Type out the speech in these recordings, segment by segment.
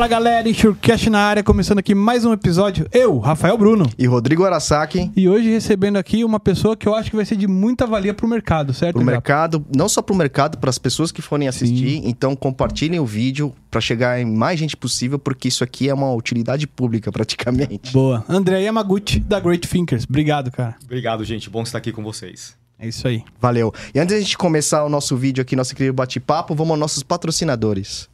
Fala galera, Enxurcast na área, começando aqui mais um episódio. Eu, Rafael Bruno. E Rodrigo Arasaki. E hoje recebendo aqui uma pessoa que eu acho que vai ser de muita valia pro mercado, certo? Pro Japa? mercado, não só pro mercado, para as pessoas que forem assistir. Então compartilhem o vídeo para chegar em mais gente possível, porque isso aqui é uma utilidade pública praticamente. Boa. André Yamaguchi, da Great Thinkers. Obrigado, cara. Obrigado, gente. Bom estar aqui com vocês. É isso aí. Valeu. E antes da gente começar o nosso vídeo aqui, nosso incrível bate-papo, vamos aos nossos patrocinadores.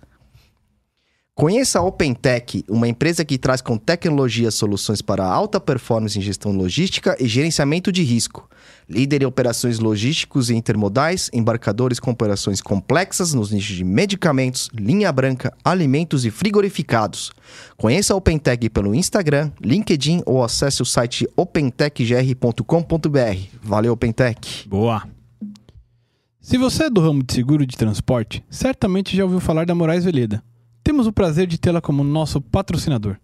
Conheça a OpenTech, uma empresa que traz com tecnologia soluções para alta performance em gestão logística e gerenciamento de risco. Líder em operações logísticos e intermodais, embarcadores com operações complexas nos nichos de medicamentos, linha branca, alimentos e frigorificados. Conheça a OpenTech pelo Instagram, LinkedIn ou acesse o site opentechgr.com.br. Valeu, OpenTech! Boa. Se você é do ramo de seguro de transporte, certamente já ouviu falar da Moraes Veleda. Temos o prazer de tê-la como nosso patrocinador.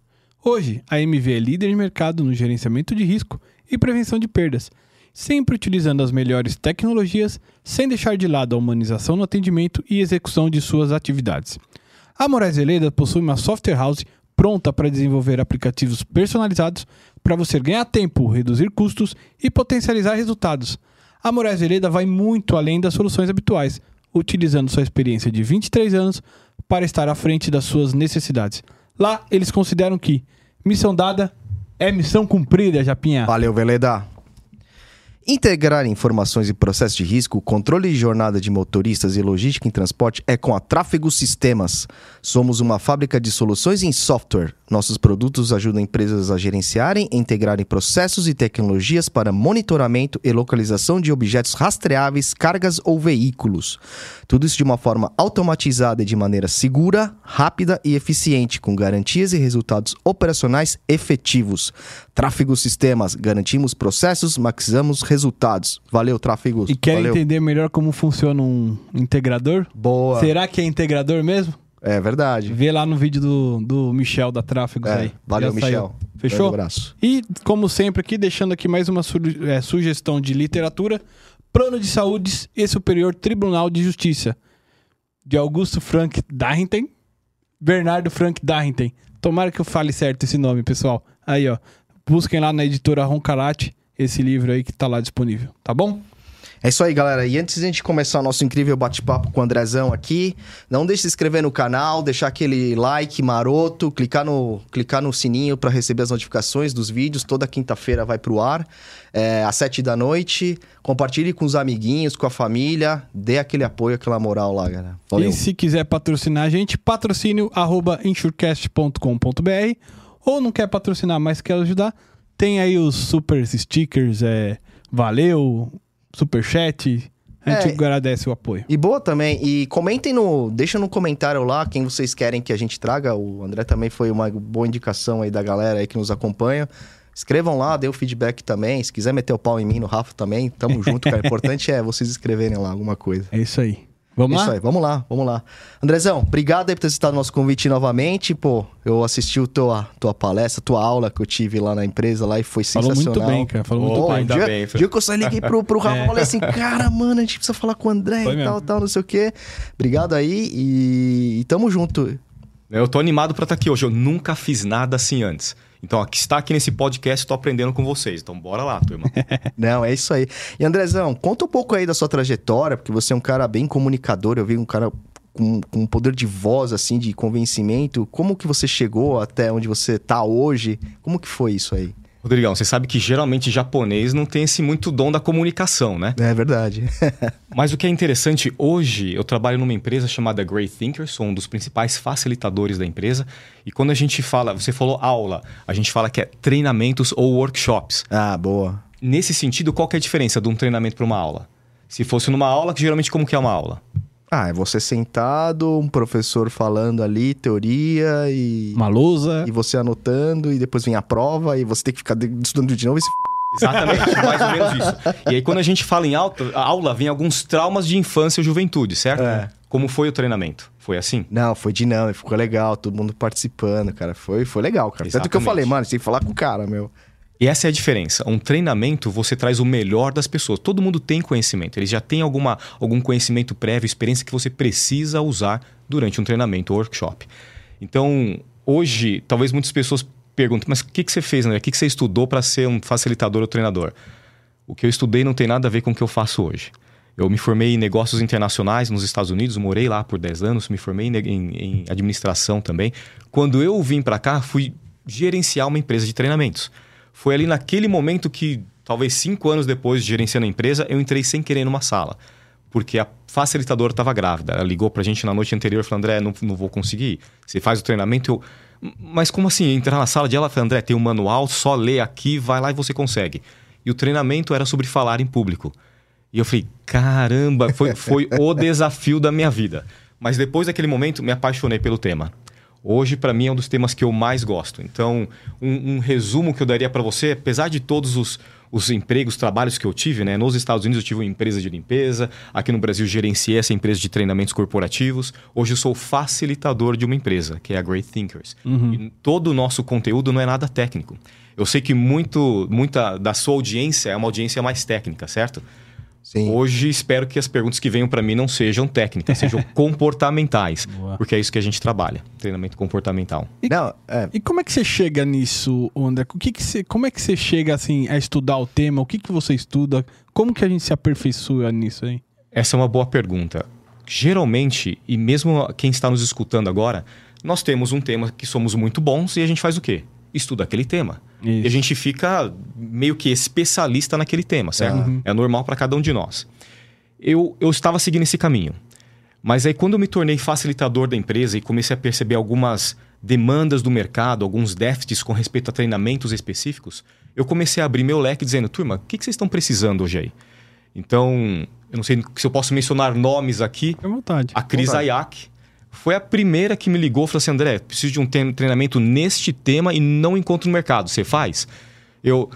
Hoje, a MV é líder de mercado no gerenciamento de risco e prevenção de perdas, sempre utilizando as melhores tecnologias, sem deixar de lado a humanização no atendimento e execução de suas atividades. A Moraes Veleda possui uma software house pronta para desenvolver aplicativos personalizados para você ganhar tempo, reduzir custos e potencializar resultados. A Moraes Veleda vai muito além das soluções habituais, utilizando sua experiência de 23 anos para estar à frente das suas necessidades. Lá, eles consideram que missão dada é missão cumprida, Japinha. Valeu, Veleda! Integrar informações e processos de risco, controle de jornada de motoristas e logística em transporte é com a Tráfego Sistemas. Somos uma fábrica de soluções em software. Nossos produtos ajudam empresas a gerenciarem integrarem processos e tecnologias para monitoramento e localização de objetos rastreáveis, cargas ou veículos. Tudo isso de uma forma automatizada e de maneira segura, rápida e eficiente, com garantias e resultados operacionais efetivos. Tráfego Sistemas, garantimos processos, maximizamos resultados. Valeu, Tráfego. E quer Valeu. entender melhor como funciona um integrador? Boa. Será que é integrador mesmo? É verdade. Vê lá no vídeo do, do Michel da Tráfegos É, aí. valeu, Já saiu. Michel. Fechou? Grande abraço. E, como sempre, aqui, deixando aqui mais uma su- é, sugestão de literatura: Plano de Saúde e Superior Tribunal de Justiça, de Augusto Frank Darrington, Bernardo Frank Darrington. Tomara que eu fale certo esse nome, pessoal. Aí, ó. Busquem lá na editora Roncarate esse livro aí que tá lá disponível, tá bom? É isso aí, galera. E antes de a gente começar o nosso incrível bate-papo com o Andrezão aqui, não deixe de se inscrever no canal, deixar aquele like maroto, clicar no, clicar no sininho para receber as notificações dos vídeos. Toda quinta-feira vai pro ar, é, às sete da noite. Compartilhe com os amiguinhos, com a família. Dê aquele apoio, aquela moral lá, galera. Valeu. E se quiser patrocinar a gente, patrocínio arroba insurecast.com.br ou não quer patrocinar, mas quer ajudar, tem aí os super stickers, é, valeu, super chat, a gente É. agradece o apoio. E boa também. E comentem no. Deixa no comentário lá quem vocês querem que a gente traga. O André também foi uma boa indicação aí da galera aí que nos acompanha. Escrevam lá, dê o feedback também. Se quiser meter o pau em mim, no Rafa também, tamo junto, cara. O importante é vocês escreverem lá alguma coisa. É isso aí. Vamos Isso lá? aí, vamos lá, vamos lá. Andrezão, obrigado aí por ter aceitado o nosso convite novamente. Pô, eu assisti o tua, tua palestra, tua aula que eu tive lá na empresa lá e foi Falou sensacional. muito bem, cara. Falou muito Oh, bem. ainda dia, bem, dia que eu só liguei pro, pro Rafa É. e falei assim, cara, mano, a gente precisa falar com o André Foi e mesmo. tal, tal, não sei o quê. Obrigado aí e, e tamo junto. Eu tô animado pra estar aqui hoje. Eu nunca fiz nada assim antes. Então, aqui está aqui nesse podcast, tô aprendendo com vocês. Então, bora lá, turma. Não, é isso aí. E Andrezão, conta um pouco aí da sua trajetória, porque você é um cara bem comunicador, eu vi um cara com, com um poder de voz, assim, de convencimento. Como que você chegou até onde você tá hoje? Como que foi isso aí? Rodrigão, você sabe que geralmente japonês não tem esse muito dom da comunicação, né? É verdade. Mas o que é interessante, hoje eu trabalho numa empresa chamada Great Thinkers, sou um dos principais facilitadores da empresa. E quando a gente fala, você falou aula, a gente fala que é treinamentos ou workshops. ah, boa. Nesse sentido, qual que é a diferença de um treinamento para uma aula? Se fosse numa aula, geralmente como que é uma aula? Ah, é você sentado, um professor falando ali, teoria e. Uma lousa. E você anotando, e depois vem a prova, e você tem que ficar estudando de novo e se Exatamente, mais ou menos isso. E aí, quando a gente fala em alta, aula, vem alguns traumas de infância e juventude, certo? É. Como foi o treinamento? Foi assim? Não, foi dinâmico, ficou legal, todo mundo participando, cara. Foi, foi legal, cara. Tanto que eu Exatamente. falei, mano, você tem que falar com o cara, meu. E essa é a diferença. Um treinamento, você traz o melhor das pessoas. Todo mundo tem conhecimento. Eles já têm alguma, algum conhecimento prévio, experiência que você precisa usar durante um treinamento ou workshop. Então, hoje, talvez muitas pessoas perguntem, mas o que, que você fez, André? O que, que você estudou para ser um facilitador ou treinador? O que eu estudei não tem nada a ver com o que eu faço hoje. Eu me formei em negócios internacionais nos Estados Unidos, morei lá por 10 anos, me formei em, em, em administração também. Quando eu vim para cá, fui gerenciar uma empresa de treinamentos. Foi ali naquele momento que, talvez cinco anos depois de gerenciando a empresa, eu entrei sem querer numa sala. Porque a facilitadora estava grávida. Ela ligou para a gente na noite anterior e falou: André, não, não vou conseguir. Você faz o treinamento, eu. Mas como assim? Entrar na sala de ela, falei, André, tem um manual, só lê aqui, vai lá e você consegue. E o treinamento era sobre falar em público. E eu falei, caramba, foi, foi o desafio da minha vida. Mas depois daquele momento, me apaixonei pelo tema. Hoje, para mim, é um dos temas que eu mais gosto. Então, um, um resumo que eu daria para você, apesar de todos os, os empregos, trabalhos que eu tive, né? Nos Estados Unidos eu tive uma empresa de limpeza, aqui no Brasil gerenciei essa empresa de treinamentos corporativos. Hoje eu sou facilitador de uma empresa, que é a Great Thinkers. Uhum. E todo o nosso conteúdo não é nada técnico. Eu sei que muito, muita da sua audiência é uma audiência mais técnica, certo? Sim. Hoje espero que as perguntas que venham para mim não sejam técnicas, sejam comportamentais, Boa. porque é isso que a gente trabalha, treinamento comportamental. E, não, é... e como é que você chega nisso, André? O que que você, como é que você chega assim a estudar o tema? O que que você estuda? Como que a gente se aperfeiçoa nisso aí? Essa é uma boa pergunta. Geralmente, e mesmo quem está nos escutando agora, nós temos um tema que somos muito bons e a gente faz o quê? Estuda aquele tema. Isso. E a gente fica meio que especialista naquele tema, certo? Uhum. É normal para cada um de nós. Eu, eu estava seguindo esse caminho. Mas aí, quando eu me tornei facilitador da empresa e comecei a perceber algumas demandas do mercado, alguns déficits com respeito a treinamentos específicos, eu comecei a abrir meu leque dizendo: turma, o que, que vocês estão precisando hoje aí? Então, eu não sei se eu posso mencionar nomes aqui. À vontade. A Cris Ayak foi a primeira que me ligou e falou assim: André, preciso de um treinamento neste tema e não encontro no mercado. Você faz? Eu.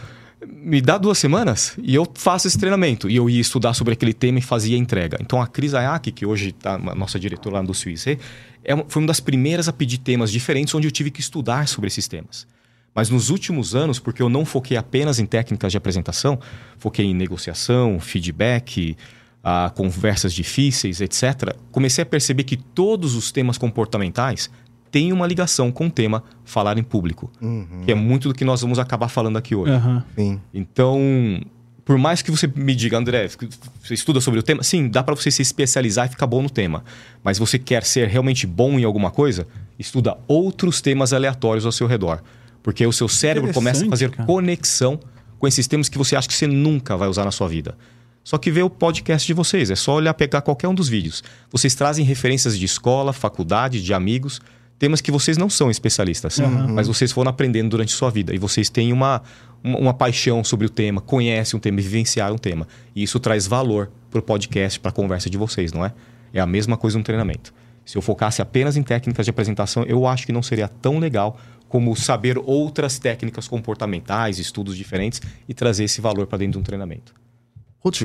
Me dá duas semanas e eu faço esse treinamento. E eu ia estudar sobre aquele tema e fazia a entrega. Então a Cris Ayak, que hoje está nossa diretora lá do Suíça, é, foi uma das primeiras a pedir temas diferentes onde eu tive que estudar sobre esses temas. Mas nos últimos anos, porque eu não foquei apenas em técnicas de apresentação, foquei em negociação, feedback, a conversas difíceis, etc., comecei a perceber que todos os temas comportamentais têm uma ligação com o tema falar em público, uhum. que é muito do que nós vamos acabar falando aqui hoje. Uhum. Então, por mais que você me diga, André, você estuda sobre o tema, sim, dá para você se especializar e ficar bom no tema. Mas você quer ser realmente bom em alguma coisa, estuda outros temas aleatórios ao seu redor. Porque o seu cérebro começa a fazer cara. conexão com esses temas que você acha que você nunca vai usar na sua vida. Só que vê o podcast de vocês, é só olhar pegar qualquer um dos vídeos. Vocês trazem referências de escola, faculdade, de amigos, temas que vocês não são especialistas, uhum. mas vocês foram aprendendo durante sua vida e vocês têm uma, uma, uma paixão sobre o tema, conhecem um tema, vivenciaram um tema. E isso traz valor para o podcast, para a conversa de vocês, não é? É a mesma coisa no treinamento. Se eu focasse apenas em técnicas de apresentação, eu acho que não seria tão legal como saber outras técnicas comportamentais, estudos diferentes e trazer esse valor para dentro de um treinamento.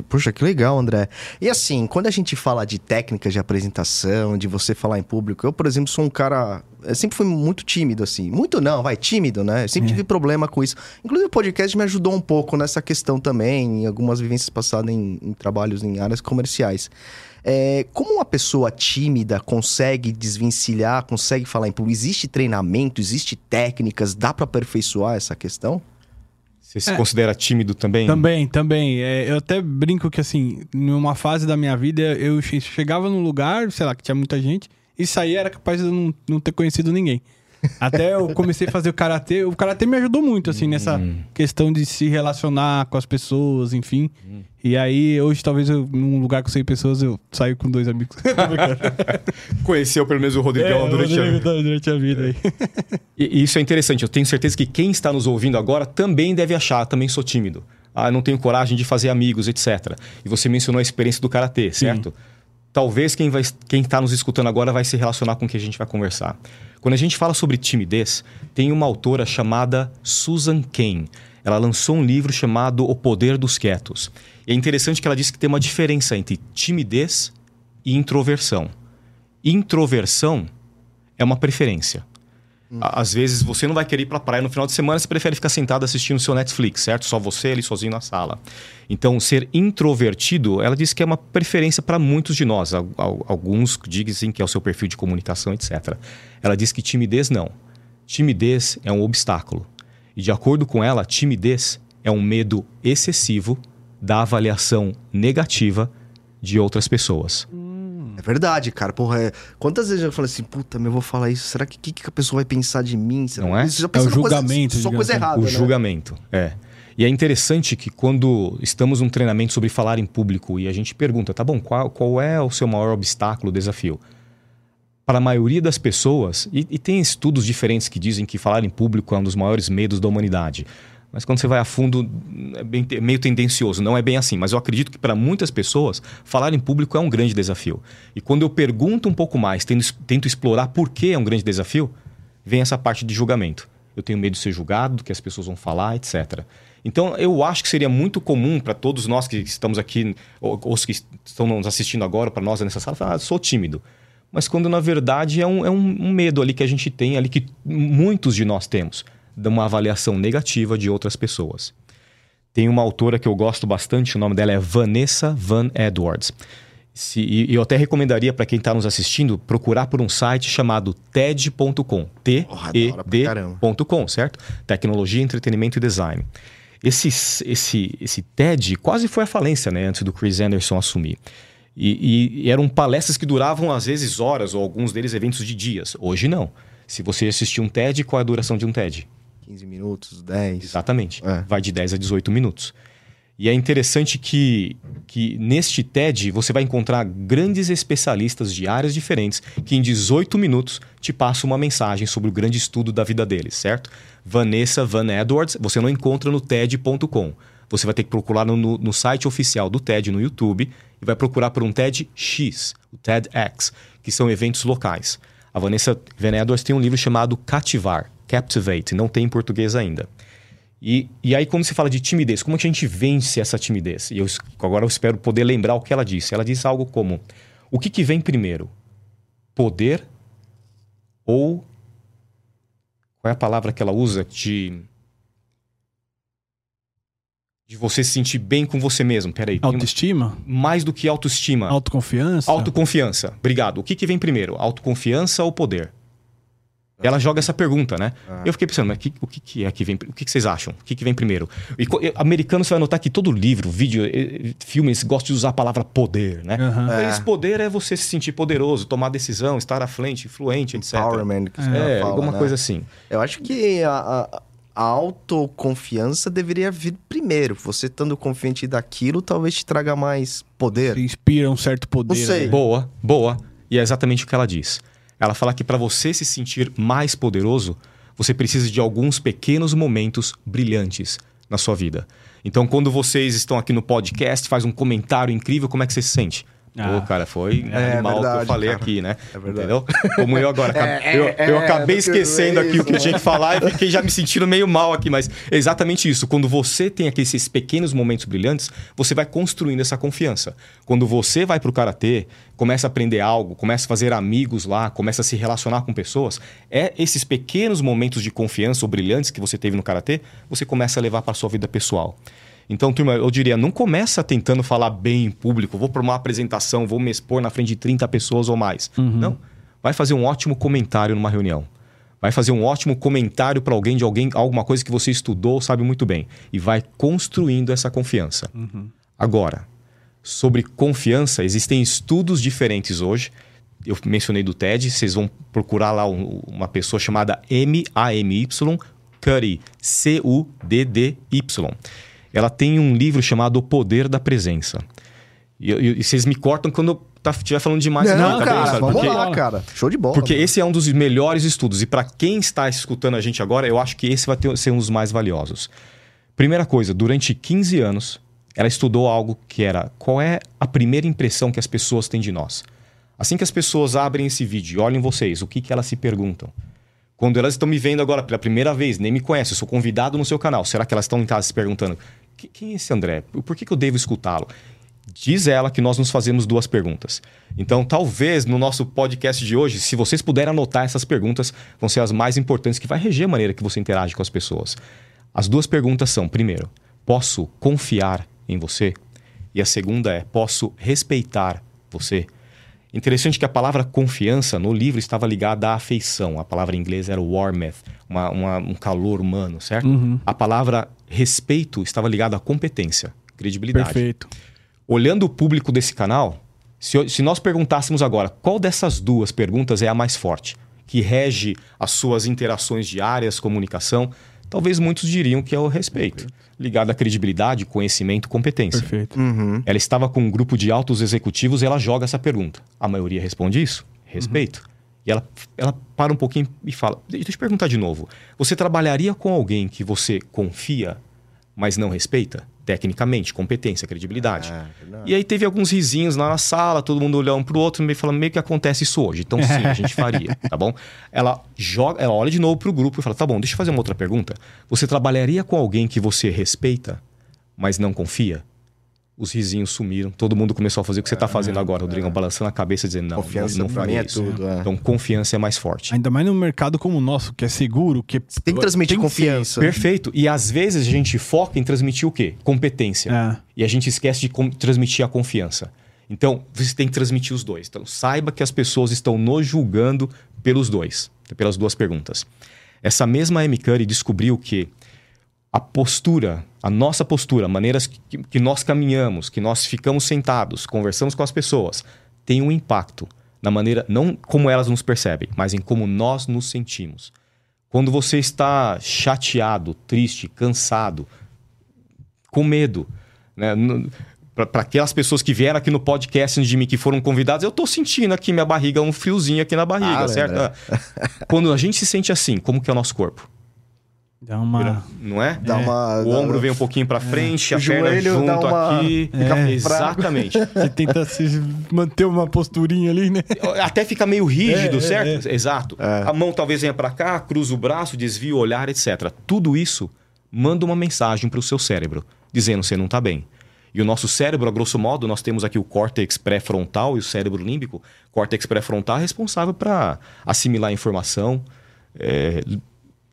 Puxa, que legal, André. E assim, quando a gente fala de técnicas de apresentação, de você falar em público, eu, por exemplo, sou um cara. Eu sempre fui muito tímido, assim. Muito não, vai, tímido, né? Eu sempre é. tive problema com isso. Inclusive, o podcast me ajudou um pouco nessa questão também, em algumas vivências passadas em, em trabalhos em áreas comerciais. É, como uma pessoa tímida consegue desvencilhar, consegue falar em público? Existe treinamento, existe técnicas, dá para aperfeiçoar essa questão? Você se é, considera tímido também? Também, também. É, eu até brinco que, assim, numa fase da minha vida, eu chegava num lugar, sei lá, que tinha muita gente, e saía era capaz de eu não, não ter conhecido ninguém. Até eu comecei a fazer o karatê. O karatê me ajudou muito, assim, nessa hum. questão de se relacionar com as pessoas, enfim. Hum. E aí, hoje, talvez, eu, num lugar com 100 pessoas, eu saio com dois amigos. Conheceu pelo menos o Rodrigão é, durante, a... durante a vida. Aí. E, isso é interessante. Eu tenho certeza que quem está nos ouvindo agora também deve achar, também sou tímido. Ah, não tenho coragem de fazer amigos, etc. E você mencionou a experiência do karatê, certo? Sim. Talvez quem vai, quem está nos escutando agora vai se relacionar com o que a gente vai conversar. Quando a gente fala sobre timidez, tem uma autora chamada Susan Cain. Ela lançou um livro chamado O Poder dos Quietos. E é interessante que ela diz que tem uma diferença entre timidez e introversão. Introversão é uma preferência. Às vezes você não vai querer ir para a praia no final de semana, você prefere ficar sentado assistindo o seu Netflix, certo? Só você ali sozinho na sala. Então, ser introvertido, ela diz que é uma preferência para muitos de nós. Alguns dizem que é o seu perfil de comunicação, etc. Ela diz que timidez não. timidez é um obstáculo. E de acordo com ela, timidez é um medo excessivo da avaliação negativa de outras pessoas. É verdade, cara. Porra, é... quantas vezes eu falei assim, puta, meu, eu vou falar isso. Será que o que, que a pessoa vai pensar de mim? Será Não é? Já É o numa coisa- julgamento, Só digamos coisa assim. errada, o né? julgamento, é. E é interessante que quando estamos num treinamento sobre falar em público e a gente pergunta, tá bom, qual, qual é o seu maior obstáculo, desafio? Para a maioria das pessoas, e, e tem estudos diferentes que dizem que falar em público é um dos maiores medos da humanidade. Mas quando você vai a fundo, é bem meio tendencioso, não é bem assim. Mas eu acredito que para muitas pessoas, falar em público é um grande desafio. E quando eu pergunto um pouco mais, tento, tento explorar por que é um grande desafio, vem essa parte de julgamento. Eu tenho medo de ser julgado, do que as pessoas vão falar, etc. Então, eu acho que seria muito comum para todos nós que estamos aqui, ou ou os que estão nos assistindo agora, para nós nessa sala, falar, ah, sou tímido. Mas quando, na verdade, é, um, é um, medo ali que a gente tem, ali que muitos de nós temos, de uma avaliação negativa de outras pessoas. Tem uma autora que eu gosto bastante, o nome dela é Vanessa Van Edwards. Se, e eu até recomendaria para quem está nos assistindo procurar por um site chamado TED.com. T-E-D.com, certo? Tecnologia, Entretenimento e Design. Esse, esse, esse TED quase foi à falência, né? Antes do Chris Anderson assumir. E, e- eram palestras que duravam às vezes horas, ou alguns deles eventos de dias. Hoje não. Se você assistir um TED, qual é a duração de um TED? 15 minutos, 10. Exatamente. É. Vai de 10 a 18 minutos. E é interessante que, que neste TED você vai encontrar grandes especialistas de áreas diferentes que em 18 minutos te passam uma mensagem sobre o grande estudo da vida deles, certo? Vanessa Van Edwards, você não encontra no TED.com. Você vai ter que procurar no- no site oficial do TED no YouTube e vai procurar por um TEDx, o TEDx, que são eventos locais. A Vanessa Van tem um livro chamado Cativar, Captivate, não tem em português ainda. E, e aí, quando se fala de timidez, como é que a gente vence essa timidez? E eu, agora eu espero poder lembrar o que ela disse. Ela disse algo como: o que, que vem primeiro? Poder ou. Qual é a palavra que ela usa? De. De você se sentir bem com você mesmo. Peraí. Autoestima? Mais do que autoestima. Autoconfiança? Autoconfiança. Obrigado. O que, que vem primeiro? Autoconfiança ou poder? Ela joga essa pergunta, né? Eu fiquei pensando, mas que- o que, que é que vem? O que, que vocês acham? O que, que vem primeiro? E, americano, você vai notar que todo livro, vídeo, filme, eles gostam de usar a palavra poder, né? Aham. É. Esse poder é você se sentir poderoso, tomar decisão, estar à frente, influente, etc. Empowerment. Que os caras É, falam, alguma né? coisa assim. Eu acho que a, a- a autoconfiança deveria vir primeiro. Você estando confiante daquilo, talvez te traga mais poder. Inspira um certo poder. Não sei. né? Boa, boa. E é exatamente o que ela diz. Ela fala que para você se sentir mais poderoso, você precisa de alguns pequenos momentos brilhantes na sua vida. Então, quando vocês estão aqui no podcast, faz um comentário incrível, como é que você se sente? Ah. Pô, cara, foi É animal que eu verdade, falei cara. aqui, né? É verdade. Entendeu? Como eu agora. É, eu, é, eu é, acabei do que esquecendo aqui o que eu isso, tinha que falar e fiquei já me sentindo meio mal aqui, mas é exatamente isso. Quando você tem aqui esses pequenos momentos brilhantes, você vai construindo essa confiança. Quando você vai pro karatê, começa a aprender algo, começa a fazer amigos lá, começa a se relacionar com pessoas, é esses pequenos momentos de confiança ou brilhantes que você teve no karatê, você começa a levar para sua vida pessoal. Então, turma, eu diria, não começa tentando falar bem em público, vou para uma apresentação, vou me expor na frente de 30 pessoas ou mais. Não. Vai fazer um ótimo comentário numa reunião. Vai fazer um ótimo comentário para alguém de alguém, alguma coisa que você estudou, sabe muito bem. E vai construindo essa confiança. Agora, sobre confiança, existem estudos diferentes hoje. Eu mencionei do TED, vocês vão procurar lá um- uma pessoa chamada M-A-M-Y Cuddy, C-U-D-D-Y. Ela tem um livro chamado O Poder da Presença. E, e- e vocês me cortam quando eu tá- estiver falando demais Não, cabeça, cara, vamos porque- lá, cara. Show de bola. porque mano. esse é um dos melhores estudos. E para quem está escutando a gente agora, eu acho que esse vai ter- ser um dos mais valiosos. Primeira coisa, durante 15 anos, ela estudou algo que era qual é a primeira impressão que as pessoas têm de nós. Assim que as pessoas abrem esse vídeo e olhem vocês, o que, que elas se perguntam? Quando elas estão me vendo agora pela primeira vez, nem me conhecem, eu sou convidado no seu canal, será que elas estão em casa se perguntando "Que- quem é esse André? Por que, que eu devo escutá-lo? Diz ela que nós nos fazemos duas perguntas. Então, talvez no nosso podcast de hoje, se vocês puderem anotar essas perguntas, vão ser as mais importantes que vai reger a maneira que você interage com as pessoas. As duas perguntas são: primeiro, posso confiar em você? E a segunda é: posso respeitar você? Interessante que a palavra confiança no livro estava ligada à afeição. A palavra em inglês era warmth, uma, uma, um calor humano, certo? Uhum. A palavra respeito estava ligada à competência, credibilidade. Perfeito. Olhando o público desse canal, se, se nós perguntássemos agora qual dessas duas perguntas é a mais forte, que rege as suas interações diárias, comunicação, talvez muitos diriam que é o respeito, ligado à credibilidade, conhecimento, competência. Perfeito. Uhum. Ela estava com um grupo de altos executivos e ela joga essa pergunta. A maioria responde isso: respeito. E ela, ela para um pouquinho e fala: Deixa eu te perguntar de novo. Você trabalharia com alguém que você confia, mas não respeita? Tecnicamente, competência, credibilidade. É, verdade. E aí teve alguns risinhos lá na sala, todo mundo olhando um pro outro e falando, meio que acontece isso hoje. Então sim, a gente faria, tá bom? Ela joga, ela olha de novo pro grupo e fala, tá bom, deixa eu fazer uma outra pergunta. Você trabalharia com alguém que você respeita, mas não confia? Os risinhos sumiram, todo mundo começou a fazer o que você tá fazendo agora, Rodrigo, balançando a cabeça dizendo, não, Confiança não, não faria é isso. tudo. é. Então confiança é mais forte. Ainda mais num mercado como o nosso, que é seguro, que Tem que transmitir tem confiança. Perfeito. E às vezes a gente foca em transmitir o quê? Competência. É. E a gente esquece de com- transmitir a confiança. Então, você tem que transmitir os dois. Então, saiba que as pessoas estão nos julgando pelos dois, pelas duas perguntas. Essa mesma Amy Curry descobriu que a postura, a nossa postura, maneiras que, que nós caminhamos, que nós ficamos sentados, conversamos com as pessoas, tem um impacto na maneira, não como elas nos percebem, mas em como nós nos sentimos. Quando você está chateado, triste, cansado, com medo, né? Para aquelas pessoas que vieram aqui no podcast de mim, que foram convidadas, eu tô sentindo aqui minha barriga, um friozinho aqui na barriga, Ah, certo? lembra. Quando a gente se sente assim, como que é o nosso corpo? Dá uma. Não é? Dá uma. O dá- ombro vem um pouquinho para frente, O a perna joelho dá junto uma- aqui. Fraco. Exatamente. Você tenta se manter uma posturinha ali, né? Até fica meio rígido, É, é, certo? Exato. A mão talvez venha para cá, cruza o braço, desvia o olhar, etc. Tudo isso manda uma mensagem para o seu cérebro, dizendo você não está bem. E o nosso cérebro, a grosso modo, nós temos aqui o córtex pré-frontal e o cérebro límbico. O córtex pré-frontal é responsável para assimilar a informação, é,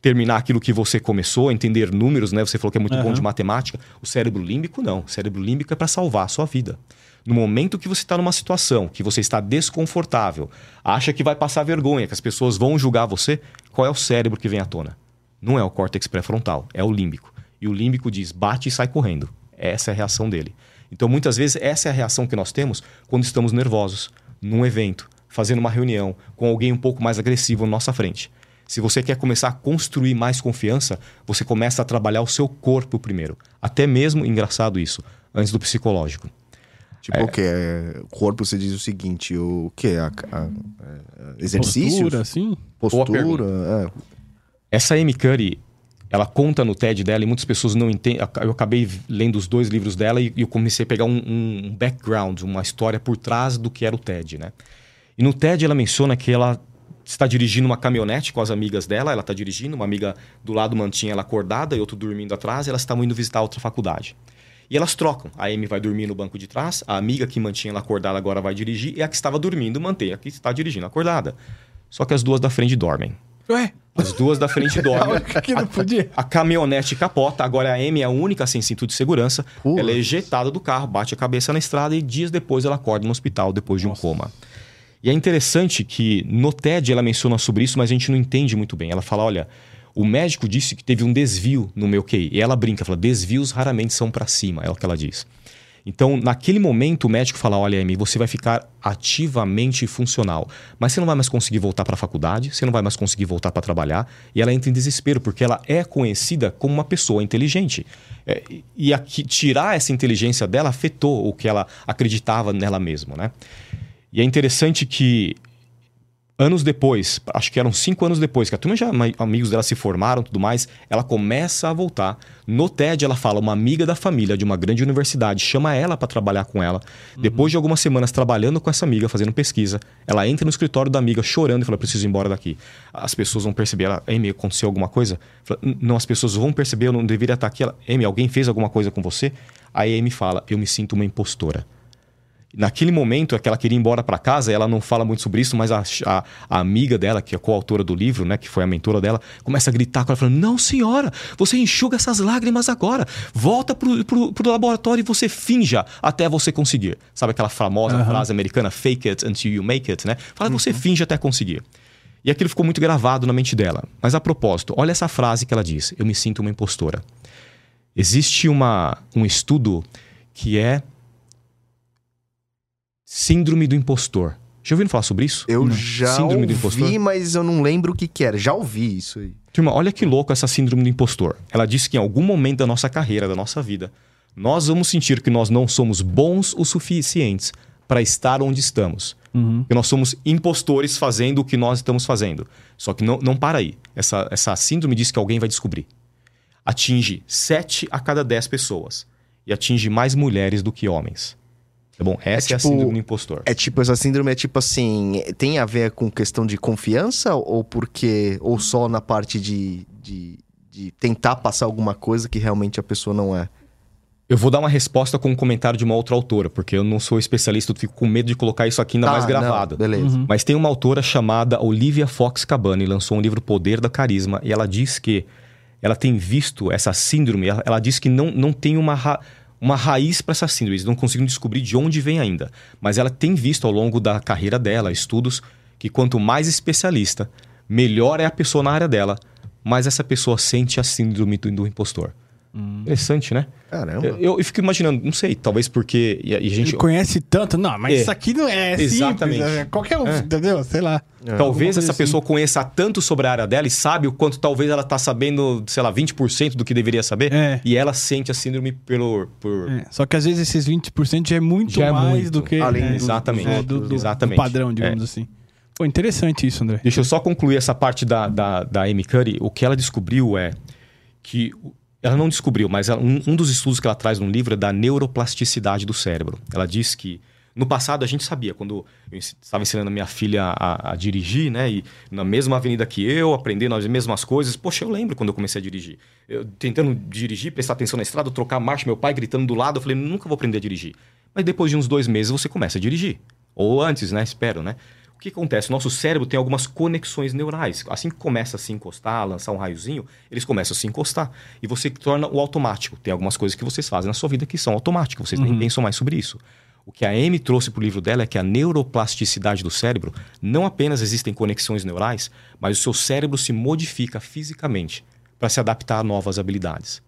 terminar aquilo que você começou, entender números, né? Você falou que é muito bom Aham. de matemática. O cérebro límbico não. O cérebro límbico é para salvar a sua vida. No momento que você está numa situação que você está desconfortável, acha que vai passar vergonha, que as pessoas vão julgar você, qual é o cérebro que vem à tona? Não é o córtex pré-frontal, é o límbico. E o límbico diz: bate e sai correndo. Essa é a reação dele. Então, muitas vezes, essa é a reação que nós temos quando estamos nervosos, num evento, fazendo uma reunião, com alguém um pouco mais agressivo na nossa frente. Se você quer começar a construir mais confiança, você começa a trabalhar o seu corpo primeiro. Até mesmo, engraçado isso, antes do psicológico. Tipo o quê? É, O corpo, você diz o seguinte: o quê? A, a- é, exercícios? Postura. Boa Postura? é. Essa Amy Curry, ela conta no TED dela e muitas pessoas não entendem. Eu acabei lendo os dois livros dela e eu comecei a pegar um, um background, uma história por trás do que era o TED, né? E no TED ela menciona que ela está dirigindo uma caminhonete com as amigas dela, ela está dirigindo, uma amiga do lado mantinha ela acordada e outro dormindo atrás, e elas estavam indo visitar outra faculdade. E elas trocam. A Amy vai dormir no banco de trás, a amiga que mantinha ela acordada agora vai dirigir, e a que estava dormindo mantém a que está dirigindo acordada. Só que as duas da frente dormem. Ué, As duas da frente dormem. que não podia. A caminhonete capota, agora a Amy é a única sem cinto de segurança. Putz. Ela é ejetada do carro, bate a cabeça na estrada e dias depois ela acorda no hospital depois de um coma. E é interessante que no TED ela menciona sobre isso, mas a gente não entende muito bem. Ela fala: olha, o médico disse que teve um desvio no meu QI. E ela brinca, fala: desvios raramente são para cima, é o que ela diz. Então, naquele momento, o médico fala: Olha, Amy, você vai ficar ativamente funcional, mas você não vai mais conseguir voltar para a faculdade, você não vai mais conseguir voltar para trabalhar. E ela entra em desespero, porque ela é conhecida como uma pessoa inteligente. É, e aqui, tirar essa inteligência dela afetou o que ela acreditava nela mesma, né? E é interessante que anos depois, acho que eram cinco anos depois, que a turma já, amigos dela se formaram e tudo mais, ela começa a voltar. No TED, ela fala, uma amiga da família de uma grande universidade chama ela para trabalhar com ela. Depois de algumas semanas trabalhando com essa amiga, fazendo pesquisa, ela entra no escritório da amiga chorando e fala, preciso ir embora daqui. As pessoas vão perceber, ela, Amy, aconteceu alguma coisa? Fala, não, as pessoas vão perceber, eu não deveria estar aqui. Ela, Amy, alguém fez alguma coisa com você? Aí a Amy fala, eu me sinto uma impostora. Naquele momento é que ela queria ir embora para casa, ela não fala muito sobre isso, mas a, a, a, amiga dela, que é coautora do livro, né, que foi a mentora dela, começa a gritar com ela, falando: Não, senhora, você enxuga essas lágrimas agora. Volta pro, pro, pro laboratório e você finja até você conseguir. Sabe aquela famosa uhum. frase americana, fake it until you make it, né? Fala, uhum. você finge até conseguir. E aquilo ficou muito gravado na mente dela. Mas a propósito, olha essa frase que ela diz: Eu me sinto uma impostora. Existe uma, um estudo que é Síndrome do impostor. Já ouviram falar sobre isso? Eu não. já síndrome ouvi, do impostor? mas eu não lembro o que, que era. Já ouvi isso aí. Turma, olha que louco essa síndrome do impostor. Ela disse que em algum momento da nossa carreira, da nossa vida, nós vamos sentir que nós não somos bons o suficientes para estar onde estamos. Uhum. Que nós somos impostores fazendo o que nós estamos fazendo. Só que não, não para aí. Essa, essa síndrome diz que alguém vai descobrir. Atinge 7 a cada 10 pessoas. E atinge mais mulheres do que homens. Tá bom? Essa é, tipo, é, a tipo síndrome do impostor. É tipo, essa síndrome é tipo assim, tem a ver com questão de confiança ou porque, ou só na parte de, de, de tentar passar alguma coisa que realmente a pessoa não é? Eu vou dar uma resposta com um comentário de uma outra autora, porque eu não sou especialista, eu fico com medo de colocar isso aqui ainda tá, mais gravado. Não, beleza. Uhum. Mas tem uma autora chamada Olivia Fox Cabane, lançou um livro Poder da Carisma, e ela diz que ela tem visto essa síndrome, ela, ela diz que não, não tem uma uma raiz para essa síndrome. Eles não conseguem descobrir de onde vem ainda. Mas ela tem visto ao longo da carreira dela, estudos, que quanto mais especialista, melhor é a pessoa na área dela, mais essa pessoa sente a síndrome do, do impostor. Hum. Interessante, né? Caramba. Eu, eu, fico imaginando, não sei, talvez porque. E a, gente Ele conhece tanto, não, mas é. isso aqui não é Exatamente. simples. É qualquer um, é. entendeu? Sei lá. É. Talvez essa assim. pessoa conheça tanto sobre a área dela e sabe o quanto talvez ela tá sabendo, sei lá, 20% do que deveria saber. É. E ela sente a síndrome pelo. Por... É. Só que às vezes esses 20% já é muito já mais muito. do que. Além do, exatamente. Do, do, exatamente. do padrão, digamos assim. Pô, interessante isso, André. Deixa eu só concluir essa parte da, da, da Amy Curry. O que ela descobriu é que ela não descobriu, mas ela, um, um, dos estudos que ela traz no livro é da neuroplasticidade do cérebro. Ela diz que no passado a gente sabia, quando eu estava ensinando minha filha a, a, dirigir, né? E na mesma avenida que eu, aprendendo as mesmas coisas. Poxa, eu lembro quando eu comecei a dirigir. Eu, tentando dirigir, prestar atenção na estrada, trocar a marcha, meu pai gritando do lado. Eu falei, nunca vou aprender a dirigir. Mas depois de uns dois meses você começa a dirigir. Ou antes, né? Espero, né? O que acontece? O nosso cérebro tem algumas conexões neurais. Assim que começa a se encostar, a lançar um raiozinho, eles começam a se encostar. E você torna o automático. Tem algumas coisas que vocês fazem na sua vida que são automáticas. Vocês uhum. nem pensam mais sobre isso. O que a Amy trouxe para o livro dela é que a neuroplasticidade do cérebro não apenas existem conexões neurais, mas o seu cérebro se modifica fisicamente para se adaptar a novas habilidades.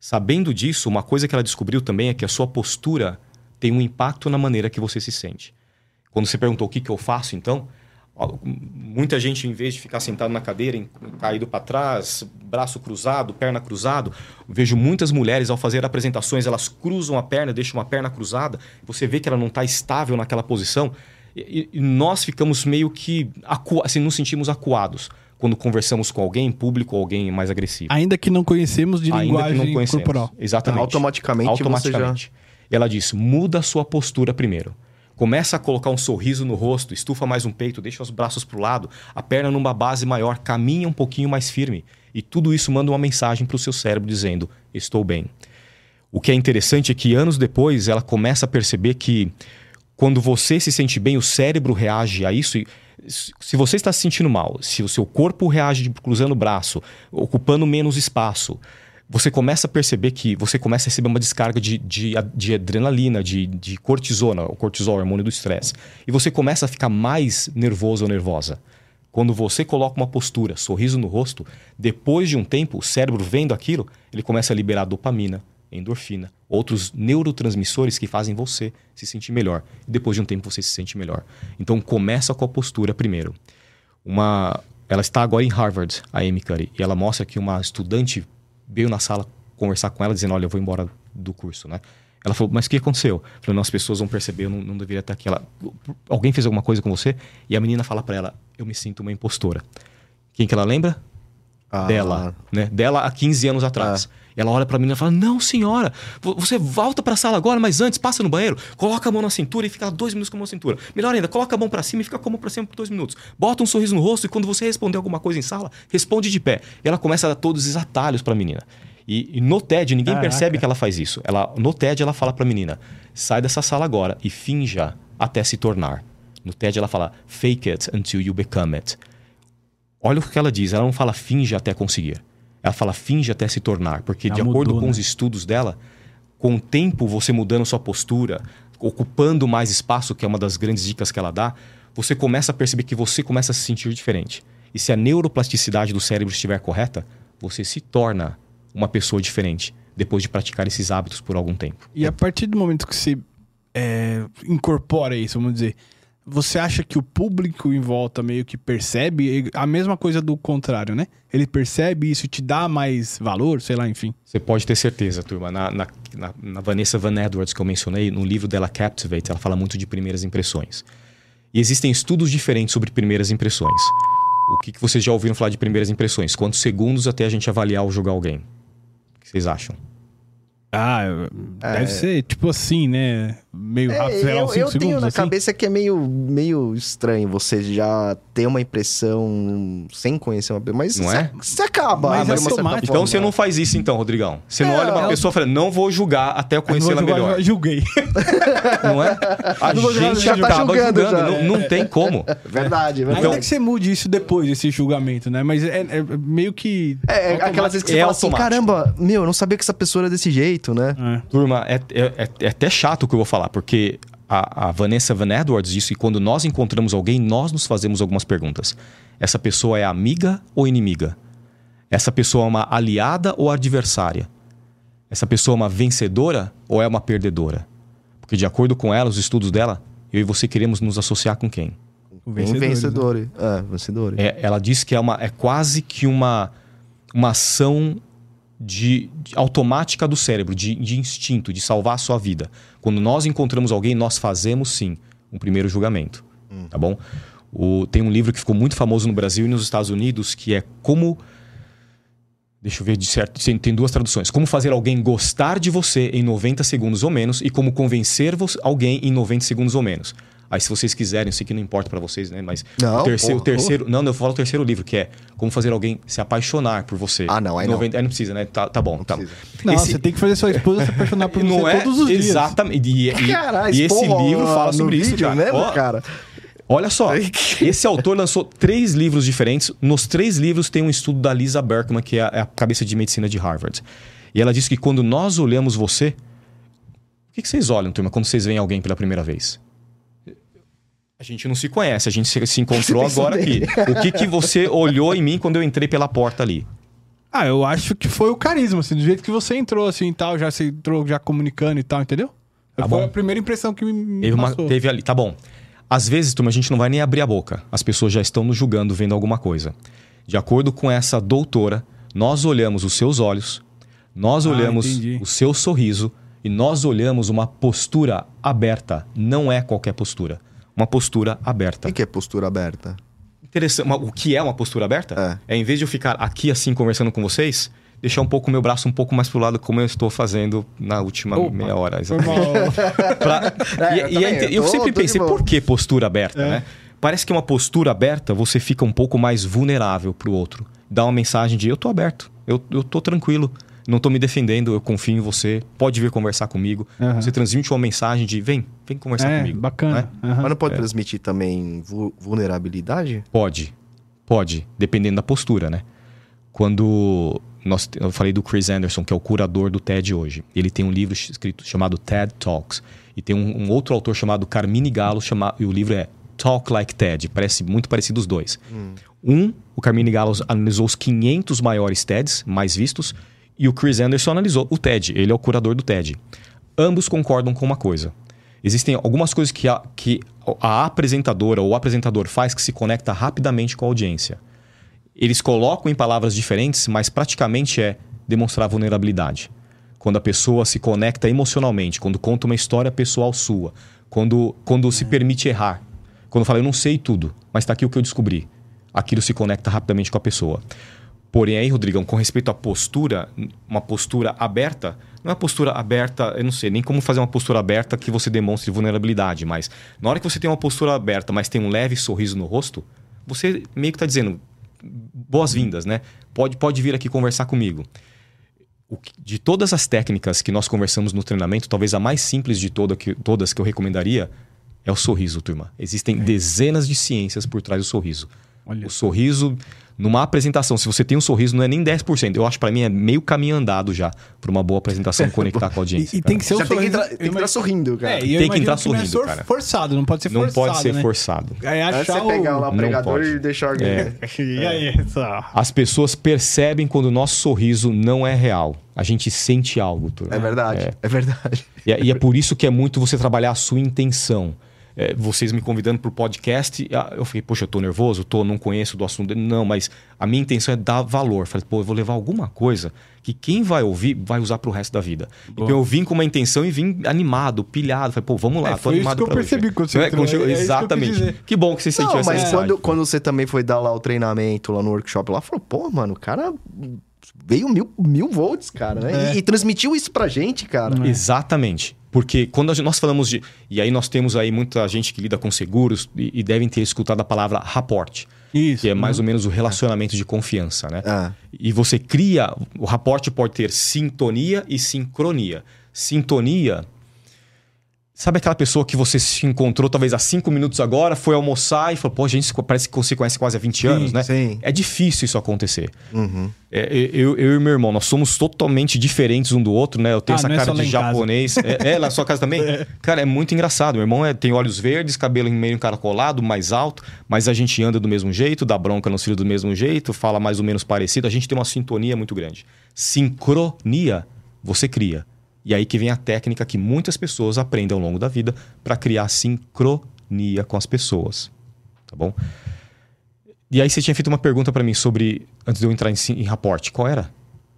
Sabendo disso, uma coisa que ela descobriu também é que a sua postura tem um impacto na maneira que você se sente. Quando você perguntou o que, que eu faço, então, muita gente, em vez de ficar sentado na cadeira, caído para trás, braço cruzado, perna cruzado, vejo muitas mulheres, ao fazer apresentações, elas cruzam a perna, deixam uma perna cruzada, você vê que ela não está estável naquela posição, e, e, nós ficamos meio que, acu assim, nos sentimos acuados quando conversamos com alguém em público ou alguém mais agressivo. Ainda que não conhecemos de Ainda linguagem que não conhecemos. corporal. Exatamente. Automaticamente, Automaticamente. Já... Ela disse, muda a sua postura primeiro. Começa a colocar um sorriso no rosto, estufa mais um peito, deixa os braços para o lado, a perna numa base maior, caminha um pouquinho mais firme. E tudo isso manda uma mensagem para o seu cérebro dizendo: estou bem. O que é interessante é que anos depois ela começa a perceber que quando você se sente bem, o cérebro reage a isso. E se você está se sentindo mal, se o seu corpo reage cruzando o braço, ocupando menos espaço, você começa a perceber que você começa a receber uma descarga de, de, de adrenalina, de, de cortisona, o cortisol, o hormônio do estresse. E você começa a ficar mais nervoso ou nervosa. Quando você coloca uma postura, sorriso no rosto, depois de um tempo, o cérebro vendo aquilo, ele começa a liberar dopamina, endorfina, outros neurotransmissores que fazem você se sentir melhor. E depois de um tempo você se sente melhor. Então começa com a postura primeiro. Uma, ela está agora em Harvard, a Amy Curry, e ela mostra que uma estudante veio na sala conversar com ela, dizendo: Olha, eu vou embora do curso, né? Ela falou: Mas o que aconteceu? Eu falei: Não, as pessoas vão perceber, eu não, não deveria estar aqui. Ela, alguém fez alguma coisa com você? E a menina fala para ela: Eu me sinto uma impostora. Quem que ela lembra? Ah. Dela, né? Dela há 15 anos atrás. Ah. Ela olha para mim e fala: Não, senhora, você volta para a sala agora, mas antes passa no banheiro, coloca a mão na cintura e fica dois minutos com a mão na cintura. Melhor ainda, coloca a mão para cima e fica com a mão para cima por dois minutos. Bota um sorriso no rosto e quando você responder alguma coisa em sala, responde de pé. E ela começa a dar todos os atalhos para a menina. E, e no TED, ninguém Caraca. percebe que ela faz isso. Ela, no TED, ela fala pra menina: sai dessa sala agora e finja até se tornar. No TED, ela fala: fake it until you become it. Olha o que ela diz. Ela não fala finge até conseguir. Ela fala finge até se tornar. Porque, Já de acordo mudou, com né? os estudos dela, com o tempo você mudando sua postura, ocupando mais espaço, que é uma das grandes dicas que ela dá, você começa a perceber que você começa a se sentir diferente. E se a neuroplasticidade do cérebro estiver correta, você se torna uma pessoa diferente depois de praticar esses hábitos por algum tempo. E a partir do momento que você é, incorpora isso, vamos dizer, você acha que o público em volta meio que percebe a mesma coisa do contrário, né? Ele percebe isso, te dá mais valor, sei lá, enfim. Você pode ter certeza, turma. Na, na, na- na Vanessa Van Edwards, que eu mencionei, no livro dela Captivate, ela fala muito de primeiras impressões. E existem estudos diferentes sobre primeiras impressões. O que, que vocês já ouviram falar de primeiras impressões? Quantos segundos até a gente avaliar ou julgar alguém? O que vocês acham? Ah, deve ser tipo assim, né? Meio rápido, É, sei lá, eu, uns 5 eu tenho segundos na assim. cabeça que é meio, meio estranho você já ter uma impressão sem conhecer uma pessoa. Mas Não você, é? você acaba. Mas é uma automático. Então forma. você não faz isso então, Rodrigão. Você não Não. olha pra pessoa e fala, não vou julgar até eu conhecê-la julgar, melhor. eu Julguei. Não é? A Não julgar, gente já tá acaba julgando julgando. já. Não, não tem como. Verdade, verdade. Ainda que você mude isso depois, esse julgamento, né? Mas é, é meio que. É, é aquelas vezes que você É fala assim, caramba, meu, eu não sabia que essa pessoa era desse jeito, né? É. Turma, é, é- é- é até chato o que eu vou falar, porque a, a Vanessa Van Edwards disse que quando nós encontramos alguém, nós nos fazemos algumas perguntas. Essa pessoa é amiga ou inimiga? Essa pessoa é uma aliada ou adversária? Essa pessoa é uma vencedora ou é uma perdedora? Porque de acordo com ela, os estudos dela, eu e você queremos nos associar com quem? Com vencedores, vencedor. É, vencedor. É, ela diz que é, uma, é quase que uma, uma ação de, de- automática do cérebro, de, de instinto, de salvar a sua vida. Quando nós encontramos alguém, nós fazemos sim um primeiro julgamento. Tá bom? O- tem um livro que ficou muito famoso no Brasil e nos Estados Unidos que é Como. Deixa eu ver de certo. Tem, duas traduções. Como fazer alguém gostar de você em 90 segundos ou menos e como convencer alguém em 90 segundos ou menos. Aí, se vocês quiserem, eu sei que não importa pra vocês, né? Mas Não, o terceiro, o porra. terceiro não, não, eu falo o terceiro livro, que é Como fazer alguém se apaixonar por você. Ah, não, aí não. 90 Aí não precisa, né? Tá, tá bom. tá. precisa. Não, Esse- você tem que fazer sua esposa se apaixonar por não você é todos os dias. exatamente. E, e- Caralho, e esse porra, livro fala sobre isso, vídeo cara. Ó, cara. Olha só, esse autor lançou três livros diferentes. Nos três livros tem um estudo da Lisa Berkman, que é a, é a cabeça de medicina de Harvard. E ela diz que quando nós olhamos você, o que, que vocês olham, turma, quando vocês veem alguém pela primeira vez? A gente não se conhece, a gente se, se encontrou agora aqui. O que, que você olhou em mim quando eu entrei pela porta ali? Ah, eu acho que foi o carisma, assim, do jeito que você entrou, assim, e tal, já se entrou já comunicando e tal, entendeu? Tá foi bom. a primeira impressão que me, Teve, uma, teve ali, tá bom. Às vezes, turma, a gente não vai nem abrir a boca. As pessoas já estão nos julgando, vendo alguma coisa. De acordo com essa doutora, nós olhamos os seus olhos, nós Ah, olhamos entendi. o seu sorriso e nós olhamos uma postura aberta. Não é qualquer postura. Uma postura aberta. O que é postura aberta? Interessante. O que é uma postura aberta? É. em vez de eu ficar aqui assim conversando com vocês, deixar um pouco o meu braço um pouco mais pro lado, como eu estou fazendo na última Opa, meia hora. Exatamente. Pra- É, e, eu e também, é eu eu tô- sempre tô pensei, por que postura aberta, É. né? Parece que uma postura aberta você fica um pouco mais vulnerável pro outro. Dá uma mensagem de eu tô aberto, eu, eu tô tranquilo, não tô me defendendo, eu confio em você, pode vir conversar comigo. Aham. Você transmite uma mensagem de vem, vem conversar é, comigo. bacana. né? Aham. Mas não É. pode transmitir também vu- vulnerabilidade? Pode, pode, dependendo da postura, né? Quando nós, eu falei do Chris Anderson, que é o curador do TED hoje, ele tem um livro escrito chamado TED Talks e tem um, um outro autor chamado Carmine Gallo, chama, e o livro é Talk Like TED, parece muito parecido os dois. Um, o Carmine Gallo analisou os 500 maiores TEDs mais vistos e o Chris Anderson analisou o TED, ele é o curador do TED. Ambos concordam com uma coisa. Existem algumas coisas que a, que a apresentadora ou o apresentador faz que se conecta rapidamente com a audiência. Eles colocam em palavras diferentes, mas praticamente é demonstrar vulnerabilidade. Quando a pessoa se conecta emocionalmente, quando conta uma história pessoal sua, quando, quando se permite errar, quando fala, eu não sei tudo, mas está aqui o que eu descobri. Aquilo se conecta rapidamente com a pessoa. Porém, aí, Rodrigão, com respeito à postura, uma postura aberta, não é uma postura aberta, eu não sei nem como fazer uma postura aberta que você demonstre vulnerabilidade, mas na hora que você tem uma postura aberta, mas tem um leve sorriso no rosto, você meio que está dizendo boas-vindas, né? Pode, pode vir aqui conversar comigo. que- de todas as técnicas que nós conversamos no treinamento, talvez a mais simples de toda que- todas que eu recomendaria é o sorriso, turma. Existem dezenas de ciências por trás do sorriso. Olha O sorriso, numa apresentação, se você tem um sorriso, não é nem 10%. Eu acho para mim é meio caminho andado já para uma boa apresentação e conectar com a E, audiência. e cara. tem que ser Já um tem que sorriso- entrar, tem que entrar imagino- sorrindo, cara. É, e eu Tem que entrar não é sorrindo, sor- cara. forçado, não pode ser Não forçado. pode ser né? forçado. É achar você pegar o... lá o Não pregador pode. e deixar alguém. É. E aí, só. As pessoas percebem quando o nosso sorriso não é real. A gente sente algo, turma. É verdade, É. é, verdade. E, é- e é por isso que é muito você trabalhar a sua intenção. É, vocês me convidando para o podcast, ah, eu fiquei, poxa, eu tô nervoso, tô, não conheço do assunto. Não, mas a minha intenção é dar valor. Falei, pô, eu vou levar alguma coisa que quem vai ouvir vai usar pro resto da vida. Então eu vim com uma intenção e vim animado, pilhado. Falei, pô, vamos lá, É, tô foi isso animado que eu pra hoje. percebi quando você é? é isso que Exatamente. dizer. Que bom que você sentiu Não, essa mas mensagem. quando, quando você também foi dar lá o treinamento lá no workshop lá, falou, pô, mano, o cara veio mil, mil volts, cara, né? É. E, e transmitiu isso pra gente, cara. Exatamente. Porque quando nós falamos de. E aí nós temos aí muita gente que lida com seguros e, e devem ter escutado a palavra rapport, Isso. que é mais ou menos o relacionamento de confiança, né? Ah, E você cria. O rapport pode ter sintonia e sincronia. Sintonia. Sabe aquela pessoa que você se encontrou talvez há cinco minutos agora, foi almoçar e falou, pô, gente, parece que você conhece quase há 20 anos, né? sim. É difícil isso acontecer. Uhum. É, eu, eu e meu irmão, nós somos totalmente diferentes um do outro, né? Eu tenho Ah, essa é cara lá de japonês. É, é, na sua casa também? Cara, é muito engraçado. Meu irmão é- tem olhos verdes, cabelo meio encaracolado, mais alto, mas a gente anda do mesmo jeito, dá bronca nos filhos do mesmo jeito, fala mais ou menos parecido. A gente tem uma sintonia muito grande. Sincronia, você cria. E aí que vem a técnica que muitas pessoas aprendem ao longo da vida para criar sincronia com as pessoas. Tá bom? E aí você tinha feito uma pergunta para mim sobre, antes de eu entrar em, si- em rapport, qual era?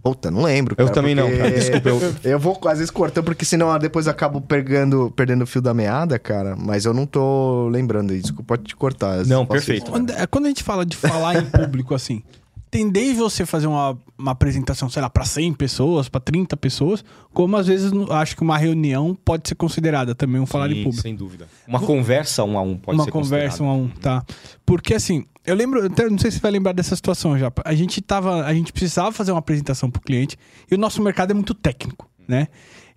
Puta, não lembro. Eu cara, também não, cara. Desculpa, eu- Eu vou às vezes cortando, porque senão depois eu acabo pegando, perdendo o fio da meada, cara. Mas eu não tô lembrando. Desculpa te cortar. Não, eu perfeito. Quando, é, quando a gente fala de falar em público assim, tem desde você fazer uma, uma apresentação, sei lá, para 100 pessoas, para 30 pessoas, como às vezes acho que uma reunião pode ser considerada também um falar em público. Sem dúvida. Uma conversa um a um pode uma ser conversa um a um, tá? Porque assim, eu lembro, até não sei se você vai lembrar dessa situação já. A gente tava, a gente precisava fazer uma apresentação pro cliente e o nosso mercado é muito técnico, né?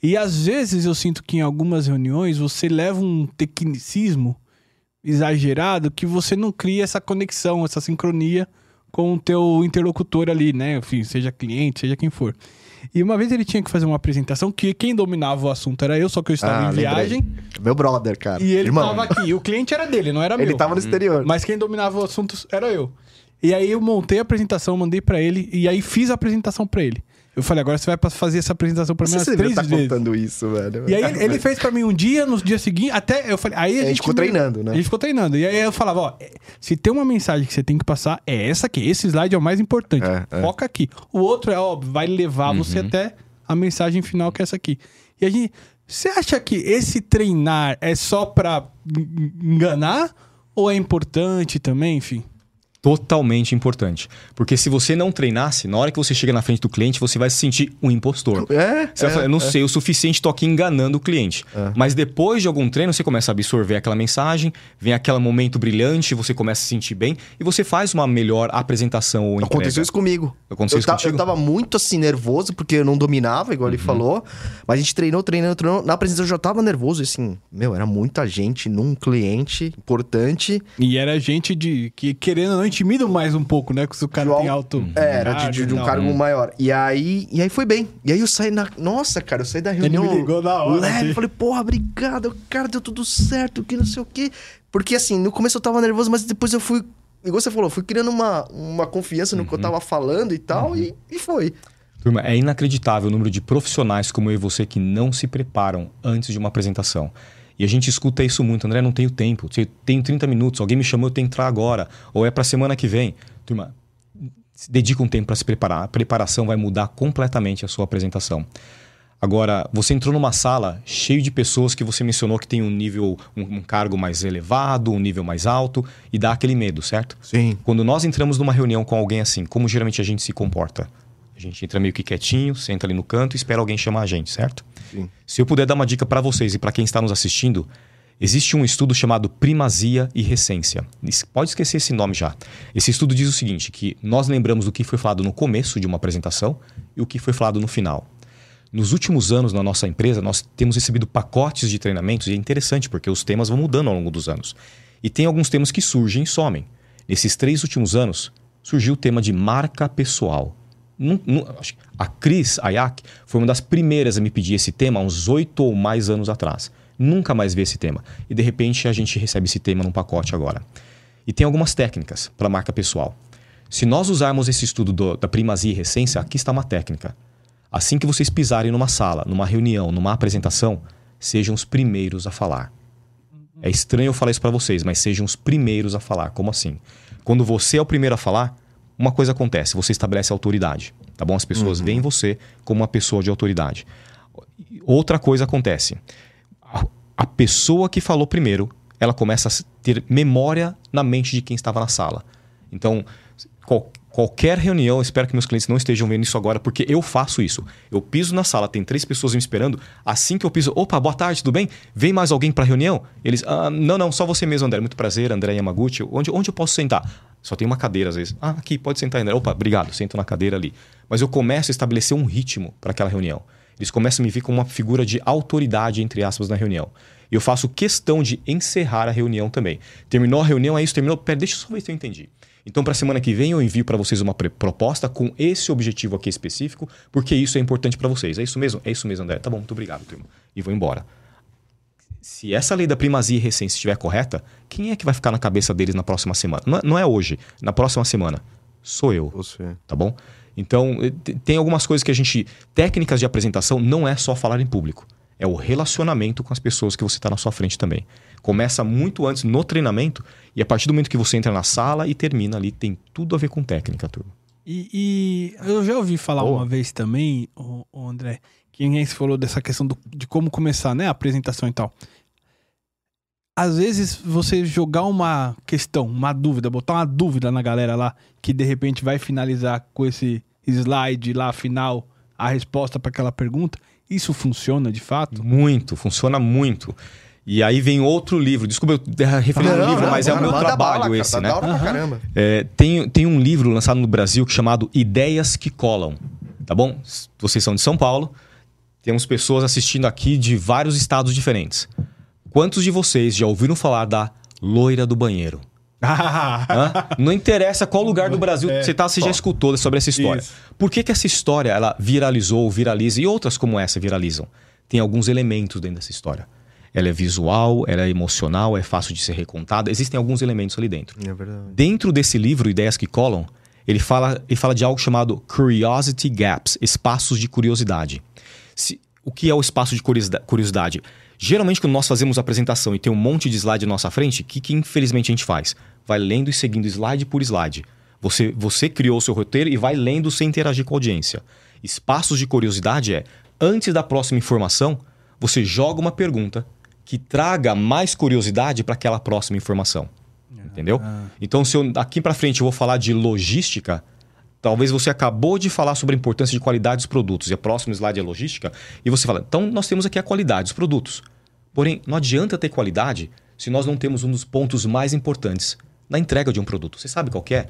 E às vezes eu sinto que em algumas reuniões você leva um tecnicismo exagerado que você não cria essa conexão, essa sincronia com o teu interlocutor ali, né? Enfim, seja cliente, seja quem for. E uma vez ele tinha que fazer uma apresentação que quem dominava o assunto era eu, só que eu estava Ah, em lembrei. viagem Meu brother, cara. e ele Irmão, tava aqui. O cliente era dele, não era meu. Ele tava no exterior. Mas quem dominava o assunto era eu. E aí eu montei a apresentação, mandei pra ele e aí fiz a apresentação pra ele. Eu falei, agora você vai fazer essa apresentação pra mim umas três tá vezes. contando isso, velho. E aí ele, ele fez pra mim um dia, no dia seguinte, até eu falei, aí a, A gente ficou treinando, né? A gente ficou treinando. E aí eu falava, ó, é, se tem uma mensagem que você tem que passar, é essa aqui. Esse slide é o mais importante. É, é. Foca aqui. O outro é, ó, vai levar você até a mensagem final que é essa aqui. E a gente, você acha que esse treinar é só pra en- enganar ou é importante também, enfim? Totalmente importante. Porque se você não treinasse, na hora que você chega na frente do cliente, você vai se sentir um impostor. É, Você vai falar, eu não sei o suficiente, tô aqui enganando o cliente. Mas depois de algum treino, você começa a absorver aquela mensagem, vem aquele momento brilhante, você começa a se sentir bem e você faz uma melhor apresentação ou entrega. Aconteceu isso comigo. Aconteceu eu, isso ta- contigo? eu tava muito assim nervoso, porque eu não dominava, igual ele falou. Mas a gente treinou, treinou, treinou. Na apresentação eu já tava nervoso, e assim, meu, era muita gente num cliente importante. E era gente de que querendo ou não intimida mais um pouco, né? Que se o cara Do tem alto- alto. É, era de, de- de um cargo maior. E aí, e aí foi bem. E aí eu saí na. Nossa, cara, eu saí da reunião. me ligou na hora, Leve, assim. falei, porra, obrigado, cara, deu tudo certo, que não sei o quê. Porque assim, no começo eu tava nervoso, mas depois eu fui. Igual você falou, fui criando uma, uma confiança no que eu tava falando e tal, e, e foi. Turma, é inacreditável o número de profissionais como eu e você que não se preparam antes de uma apresentação. E a gente escuta isso muito, André, não tenho tempo, eu tenho 30 minutos, alguém me chamou, eu tenho que entrar agora, ou é para semana que vem. Turma, dedica um tempo para se preparar. A preparação vai mudar completamente a sua apresentação. Agora, você entrou numa sala cheio de pessoas que você mencionou que tem um nível, um, um cargo mais elevado, um nível mais alto, e dá aquele medo, certo? Sim. Quando nós entramos numa reunião com alguém assim, como geralmente a gente se comporta? A gente entra meio que quietinho, senta ali no canto e espera alguém chamar a gente, certo? Sim. Se eu puder dar uma dica para vocês e para quem está nos assistindo, existe um estudo chamado Primazia e Recência. Pode esquecer esse nome já. Esse estudo diz o seguinte, que nós lembramos do que foi falado no começo de uma apresentação e o que foi falado no final. Nos últimos anos na nossa empresa, nós temos recebido pacotes de treinamentos e é interessante porque os temas vão mudando ao longo dos anos. E tem alguns temas que surgem e somem. Nesses três últimos anos, surgiu o tema de marca pessoal. A Cris Ayak foi uma das primeiras a me pedir esse tema há uns oito ou mais anos atrás. Nunca mais vi esse tema. E de repente a gente recebe esse tema num pacote agora. E tem algumas técnicas para marca pessoal. Se nós usarmos esse estudo do, da primazia e recência, aqui está uma técnica. Assim que vocês pisarem numa sala, numa reunião, numa apresentação, sejam os primeiros a falar. É estranho eu falar isso para vocês, mas sejam os primeiros a falar. Como assim? Quando você é o primeiro a falar, uma coisa acontece, você estabelece autoridade, tá bom? As pessoas uhum. veem você como uma pessoa de autoridade. Outra coisa acontece. A, a pessoa que falou primeiro, ela começa a ter memória na mente de quem estava na sala. Então, qual, qualquer reunião, espero que meus clientes não estejam vendo isso agora, porque eu faço isso. Eu piso na sala, tem três pessoas me esperando. Assim que eu piso, opa, boa tarde, tudo bem? Vem mais alguém para a reunião? Eles, ah, não, não, só você mesmo, André. Muito prazer, André Yamaguchi. Onde, onde eu posso sentar? Só tem uma cadeira às vezes. Ah, aqui, pode sentar, André. Opa, obrigado, sento na cadeira ali. Mas eu começo a estabelecer um ritmo para aquela reunião. Eles começam a me ver como uma figura de autoridade, entre aspas, na reunião. Eu faço questão de encerrar a reunião também. Terminou a reunião, é isso, terminou. Pera, deixa eu só ver se eu entendi. Então, para a semana que vem, eu envio para vocês uma proposta com esse objetivo aqui específico, porque isso é importante para vocês. É isso mesmo? É isso mesmo, André. Tá bom, muito obrigado, turma. E vou embora. Se essa lei da primazia e recência estiver correta, quem é que vai ficar na cabeça deles na próxima semana? Não é, não é hoje, na próxima semana. Sou eu. Você. Tá bom? Então, eh, tem algumas coisas que a gente. Técnicas de apresentação não é só falar em público. É o relacionamento com as pessoas que você está na sua frente também. Começa muito antes no treinamento e a partir do momento que você entra na sala e termina ali, tem tudo a ver com técnica, turma. E, e eu já ouvi falar Boa. uma vez também, o, o André, que ninguém se falou dessa questão do, de como começar, né? A apresentação e tal. Às vezes você jogar uma questão, uma dúvida, botar uma dúvida na galera lá, que de repente vai finalizar com esse slide lá final, a resposta para aquela pergunta, isso funciona de fato? Muito, funciona muito. E aí vem outro livro. Desculpa eu referir um livro, mas é o meu trabalho bala, esse, cara, né? Uhum. É, tem, tem um livro lançado no Brasil chamado Ideias que Colam. Tá bom? Vocês são de São Paulo. Temos pessoas assistindo aqui de vários estados diferentes. Quantos de vocês já ouviram falar da loira do banheiro? Não interessa qual lugar do Brasil é, você, tá, você já escutou sobre essa história. Isso. Por que, que essa história ela viralizou, viraliza e outras como essa viralizam? Tem alguns elementos dentro dessa história. Ela é visual, ela é emocional, é fácil de ser recontada. Existem alguns elementos ali dentro. É verdade. Dentro desse livro, Ideias que Colam, ele fala, ele fala de algo chamado Curiosity Gaps, espaços de curiosidade. Se, o que é o espaço de curiosidade? Geralmente, quando nós fazemos apresentação e tem um monte de slide na nossa frente, o que, que infelizmente a gente faz? Vai lendo e seguindo slide por slide. Você, você criou o seu roteiro e vai lendo sem interagir com a audiência. Espaços de curiosidade é, antes da próxima informação, você joga uma pergunta que traga mais curiosidade para aquela próxima informação. Entendeu? Ah. Então, se eu, daqui para frente eu vou falar de logística, talvez você acabou de falar sobre a importância de qualidade dos produtos, e a próxima slide é logística, e você fala, então nós temos aqui a qualidade dos produtos. Porém, não adianta ter qualidade se nós não temos um dos pontos mais importantes na entrega de um produto. Você sabe qual é?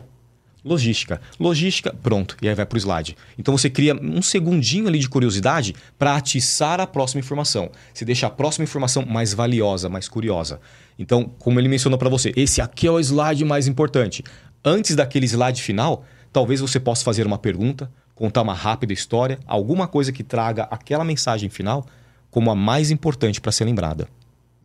Logística. Logística, pronto. E aí vai para o slide. Então você cria um segundinho ali de curiosidade para atiçar a próxima informação. Você deixa a próxima informação mais valiosa, mais curiosa. Então, como ele mencionou para você, esse aqui é o slide mais importante. Antes daquele slide final, talvez você possa fazer uma pergunta, contar uma rápida história, alguma coisa que traga aquela mensagem final como a mais importante para ser lembrada.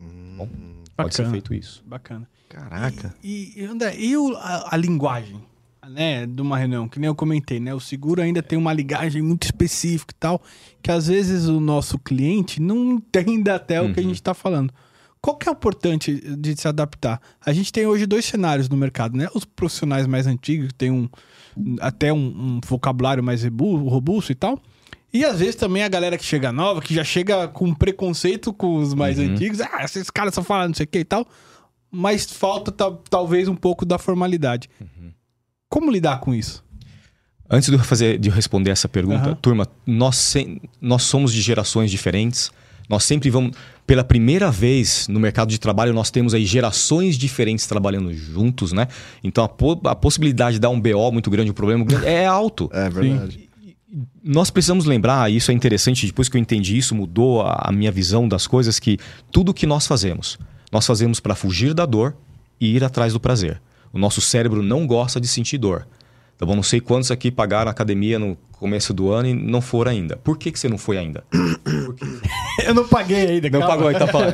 Hum, Bom, pode ser feito isso. Bacana. Caraca. E, e, André, e o, a, a linguagem? né, de uma reunião, que nem eu comentei, né? O seguro ainda tem uma ligagem muito específica e tal, que às vezes o nosso cliente não entende até uhum. o que a uhum. gente está falando. Qual que é o importante de se adaptar? A gente tem hoje dois cenários no mercado, né? Os profissionais mais antigos, que tem um, até um, um vocabulário mais robusto e tal. E às vezes também a galera que chega nova, que já chega com preconceito com os mais uhum. antigos. Ah, esses caras só falam não sei o que e tal. Mas falta talvez um pouco da formalidade. Uhum. Como lidar com isso? Antes de eu, fazer, de eu responder essa pergunta, uhum. turma, nós, nós somos de gerações diferentes. Nós sempre vamos. Pela primeira vez no mercado de trabalho, nós temos aí gerações diferentes trabalhando juntos, né? Então a, po a possibilidade de dar um BO muito grande, um problema grande, é alto. É verdade. Nós precisamos lembrar, e isso é interessante, depois que eu entendi isso, mudou a, a minha visão das coisas, que tudo que nós fazemos, nós fazemos para fugir da dor e ir atrás do prazer. O nosso cérebro não gosta de sentir dor. Tá bom? Não sei quantos aqui pagaram a academia no começo do ano e não foram ainda. Por que, que você não foi ainda? Eu não paguei ainda, Não calma. pagou, tá falando.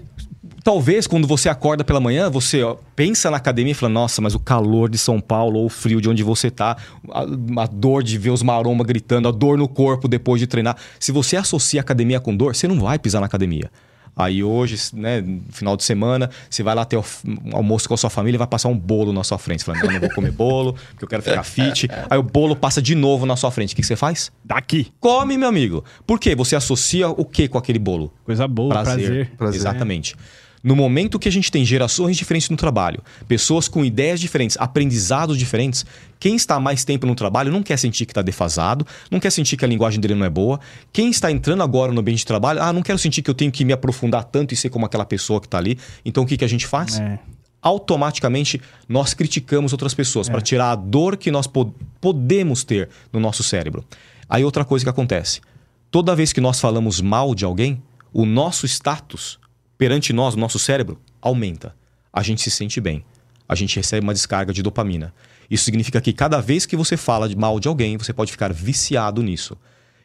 Talvez quando você acorda pela manhã, você ó, pensa na academia e fala: Nossa, mas o calor de São Paulo ou o frio de onde você tá, a, a dor de ver os marombas gritando, a dor no corpo depois de treinar. Se você associa a academia com dor, você não vai pisar na academia. Aí hoje, né, final de semana, você vai lá ter um almoço com a sua família e vai passar um bolo na sua frente. Você fala, não, vou comer bolo, porque eu quero ficar fit. Aí o bolo passa de novo na sua frente. O que que você faz? Daqui. Come, meu amigo. Por quê? Você associa o que com aquele bolo? Coisa boa, prazer. Prazer. Exatamente. No momento que a gente tem gerações diferentes no trabalho, pessoas com ideias diferentes, aprendizados diferentes, quem está mais tempo no trabalho não quer sentir que está defasado, não quer sentir que a linguagem dele não é boa. Quem está entrando agora no ambiente de trabalho, ah, não quero sentir que eu tenho que me aprofundar tanto e ser como aquela pessoa que está ali. Então o que, que a gente faz? É. automaticamente nós criticamos outras pessoas para tirar a dor que nós po- podemos ter no nosso cérebro. Aí outra coisa que acontece: toda vez que nós falamos mal de alguém, o nosso status perante nós, o nosso cérebro, aumenta. A gente se sente bem. A gente recebe uma descarga de dopamina. Isso significa que cada vez que você fala mal de alguém, você pode ficar viciado nisso.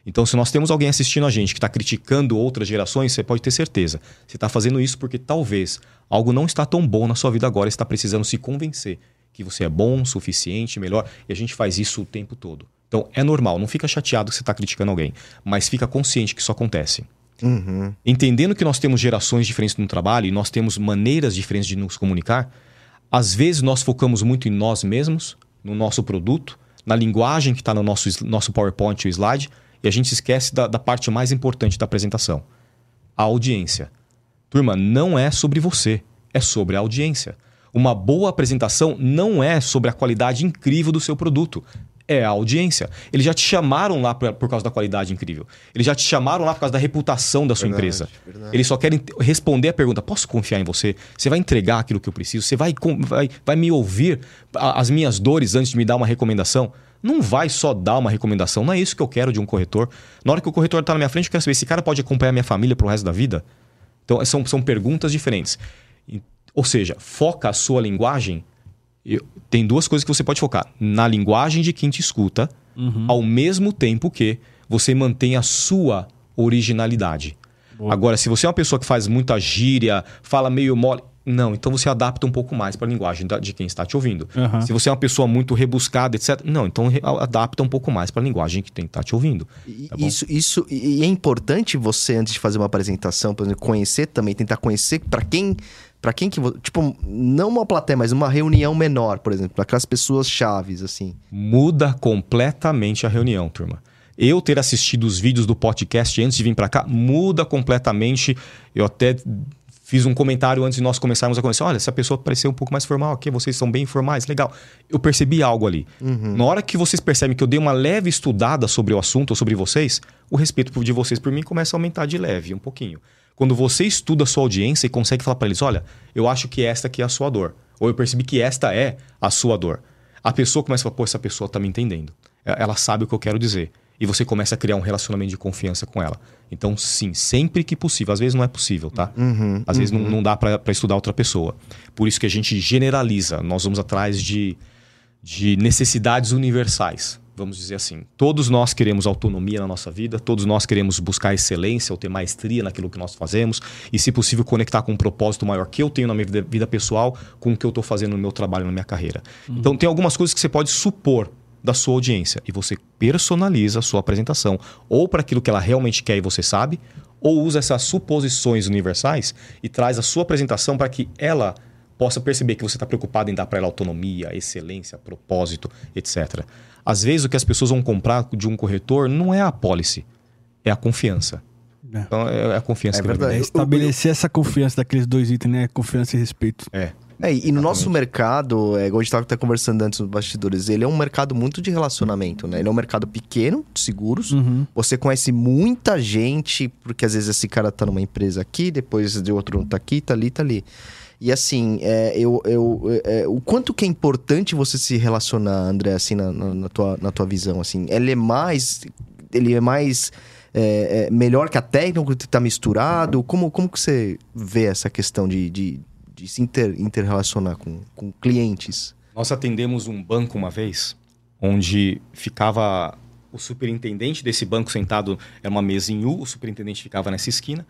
Então, se nós temos alguém assistindo a gente que está criticando outras gerações, você pode ter certeza. Você está fazendo isso porque talvez algo não está tão bom na sua vida agora, está precisando se convencer que você é bom, suficiente, melhor. E a gente faz isso o tempo todo. Então, é normal. Não fica chateado que você está criticando alguém, mas fica consciente que isso acontece. Uhum. Entendendo que nós temos gerações diferentes no trabalho e nós temos maneiras diferentes de nos comunicar, às vezes nós focamos muito em nós mesmos, no nosso produto, na linguagem que está no nosso, nosso PowerPoint ou slide, e a gente se esquece da, da parte mais importante da apresentação: a audiência. Turma, não é sobre você, é sobre a audiência. Uma boa apresentação não é sobre a qualidade incrível do seu produto. É a audiência. Eles já te chamaram lá pra- por causa da qualidade incrível. Eles já te chamaram lá por causa da reputação da sua Verdade, empresa. verdade. Eles só querem responder a pergunta: posso confiar em você? Você vai entregar aquilo que eu preciso? Você vai, vai, vai me ouvir as minhas dores antes de me dar uma recomendação? Não vai só dar uma recomendação. Não é isso que eu quero de um corretor. Na hora que o corretor está na minha frente, eu quero saber se esse cara pode acompanhar minha família pro resto da vida. Então, são, são perguntas diferentes. Ou seja, foca a sua linguagem. Eu- tem duas coisas que você pode focar: na linguagem de quem te escuta, ao mesmo tempo que você mantém a sua originalidade. Agora, se você é uma pessoa que faz muita gíria, fala meio mole. Não, então você adapta um pouco mais para a linguagem da- de quem está te ouvindo. Aham. Se você é uma pessoa muito rebuscada, etc. Não, então adapta um pouco mais para a linguagem que tem que estar te ouvindo. E- Tá isso, isso e é importante você antes de fazer uma apresentação, por exemplo, conhecer também, tentar conhecer para quem, para quem que, tipo, não uma plateia, mas uma reunião menor, por exemplo, aquelas pessoas chaves assim. muda completamente a reunião, turma. Eu ter assistido os vídeos do podcast antes de vir para cá muda completamente. Eu até fiz um comentário antes de nós começarmos a conversar. Olha, essa pessoa pareceu um pouco mais formal aqui, vocês são bem informais, legal. Eu percebi algo ali. Na hora que vocês percebem que eu dei uma leve estudada sobre o assunto ou sobre vocês, o respeito de vocês por mim começa a aumentar de leve, um pouquinho. Quando você estuda a sua audiência e consegue falar para eles, olha, eu acho que esta aqui é a sua dor. Ou eu percebi que esta é a sua dor a pessoa começa a falar, pô, essa pessoa tá me entendendo. Ela sabe o que eu quero dizer. E você começa a criar um relacionamento de confiança com ela. Então, sim, sempre que possível. Às vezes não é possível, tá? Às vezes não, não dá para estudar outra pessoa. Por isso que a gente generaliza. Nós vamos atrás de, de necessidades universais. Vamos dizer assim. Todos nós queremos autonomia na nossa vida, todos nós queremos buscar excelência ou ter maestria naquilo que nós fazemos e, se possível, conectar com um propósito maior que eu tenho na minha vida, vida pessoal com o que eu estou fazendo no meu trabalho, na minha carreira. Então, tem algumas coisas que você pode supor da sua audiência e você personaliza a sua apresentação ou para aquilo que ela realmente quer e você sabe, ou usa essas suposições universais e traz a sua apresentação para que ela possa perceber que você está preocupado em dar para ela autonomia, excelência, propósito, etc. Às vezes o que as pessoas vão comprar de um corretor não é a policy, é a confiança. É. Então é a confiança É que vai verdade. É vender. estabelecer essa confiança daqueles dois itens, né? Confiança e respeito. É. É, e no nosso mercado, é, igual a gente estava conversando antes nos bastidores, ele é um mercado muito de relacionamento, né? Ele é um mercado pequeno, de seguros. Uhum. Você conhece muita gente, porque às vezes esse cara tá numa empresa aqui, depois de outro tá aqui, tá ali, tá ali. E assim, é, eu, eu, é, o quanto que é importante você se relacionar, André, assim, na, na, na tua, na tua visão, assim? Ele é mais... Ele é mais... É, é melhor que a técnica que está misturado? Como, como que você vê essa questão de, de, de se inter, interrelacionar com, com clientes? Nós atendemos um banco uma vez, onde ficava o superintendente desse banco sentado, era uma mesa em U, o superintendente ficava nessa esquina,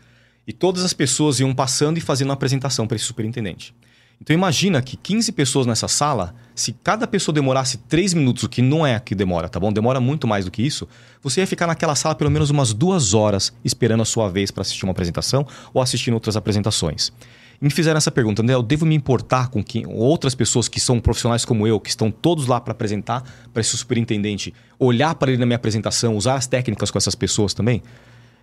e todas as pessoas iam passando e fazendo uma apresentação para esse superintendente. Então imagina que 15 pessoas nessa sala, se cada pessoa demorasse 3 minutos, o que não é que demora, tá bom? Demora muito mais do que isso. Você ia ficar naquela sala pelo menos umas duas horas esperando a sua vez para assistir uma apresentação ou assistindo outras apresentações. E me fizeram essa pergunta, André, eu devo me importar com quem, outras pessoas que são profissionais como eu, que estão todos lá para apresentar para esse superintendente, olhar para ele na minha apresentação, usar as técnicas com essas pessoas também?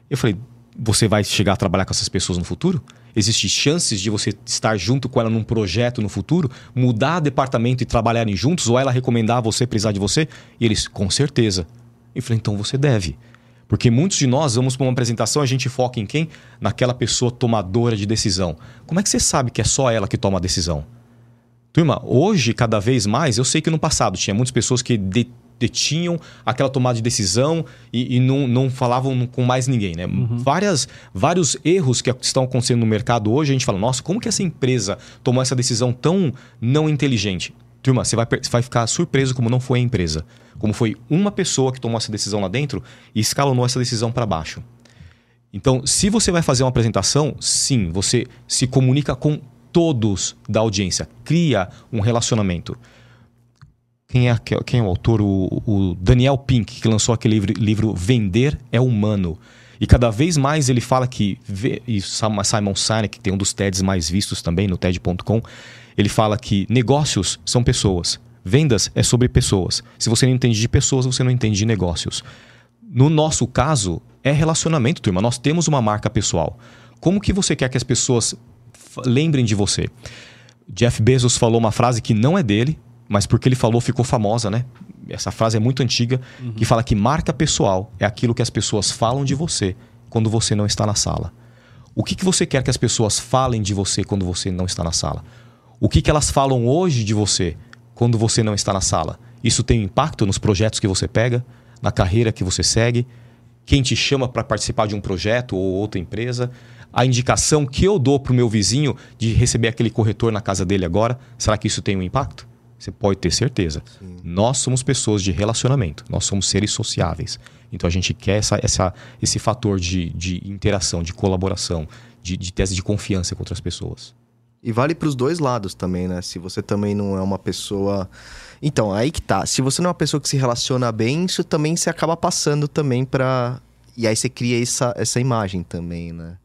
Eu falei, você vai chegar a trabalhar com essas pessoas no futuro? Existem chances de você estar junto com ela num projeto no futuro, mudar departamento e trabalharem juntos, ou ela recomendar você precisar de você? E eles, com certeza. Eu falei, então você deve. Porque muitos de nós vamos para uma apresentação, a gente foca em quem? Naquela pessoa tomadora de decisão. Como é que você sabe que é só ela que toma a decisão? Turma, hoje, cada vez mais, eu sei que no passado tinha muitas pessoas que detinham aquela tomada de decisão e, e não, não, falavam com mais ninguém. Né? Uhum. Várias, vários erros que estão acontecendo no mercado hoje, a gente fala, nossa, como que essa empresa tomou essa decisão tão não inteligente? Turma, você vai, você vai ficar surpreso como não foi a empresa. Como foi uma pessoa que tomou essa decisão lá dentro e escalonou essa decisão para baixo. Então, se você vai fazer uma apresentação, sim, você se comunica com todos da audiência, cria um relacionamento. Quem é, quem é o autor? O, o Daniel Pink, que lançou aquele livro, livro, Vender é Humano. E cada vez mais ele fala que. E Simon Sinek, que tem um dos TEDs mais vistos também no TED.com, ele fala que negócios são pessoas. Vendas é sobre pessoas. Se você não entende de pessoas, você não entende de negócios. No nosso caso, é relacionamento, turma. Nós temos uma marca pessoal. Como que você quer que as pessoas lembrem de você? Jeff Bezos falou uma frase que não é dele, mas porque ele falou ficou famosa, né? Essa frase é muito antiga, uhum. que fala que marca pessoal é aquilo que as pessoas falam de você quando você não está na sala. O que, que você quer que as pessoas falem de você quando você não está na sala? O que, que elas falam hoje de você quando você não está na sala? Isso tem impacto nos projetos que você pega, na carreira que você segue, quem te chama para participar de um projeto ou outra empresa, a indicação que eu dou para o meu vizinho de receber aquele corretor na casa dele agora, será que isso tem um impacto? Você pode ter certeza. Sim. Nós somos pessoas de relacionamento, nós somos seres sociáveis. Então a gente quer essa, essa, esse fator de, de interação, de colaboração, de, de tese de confiança com outras pessoas. E vale para os dois lados também, né? Se você também não é uma pessoa. Então, aí que tá. Se você não é uma pessoa que se relaciona bem, isso também se acaba passando também para. E aí você cria essa, essa imagem também, né?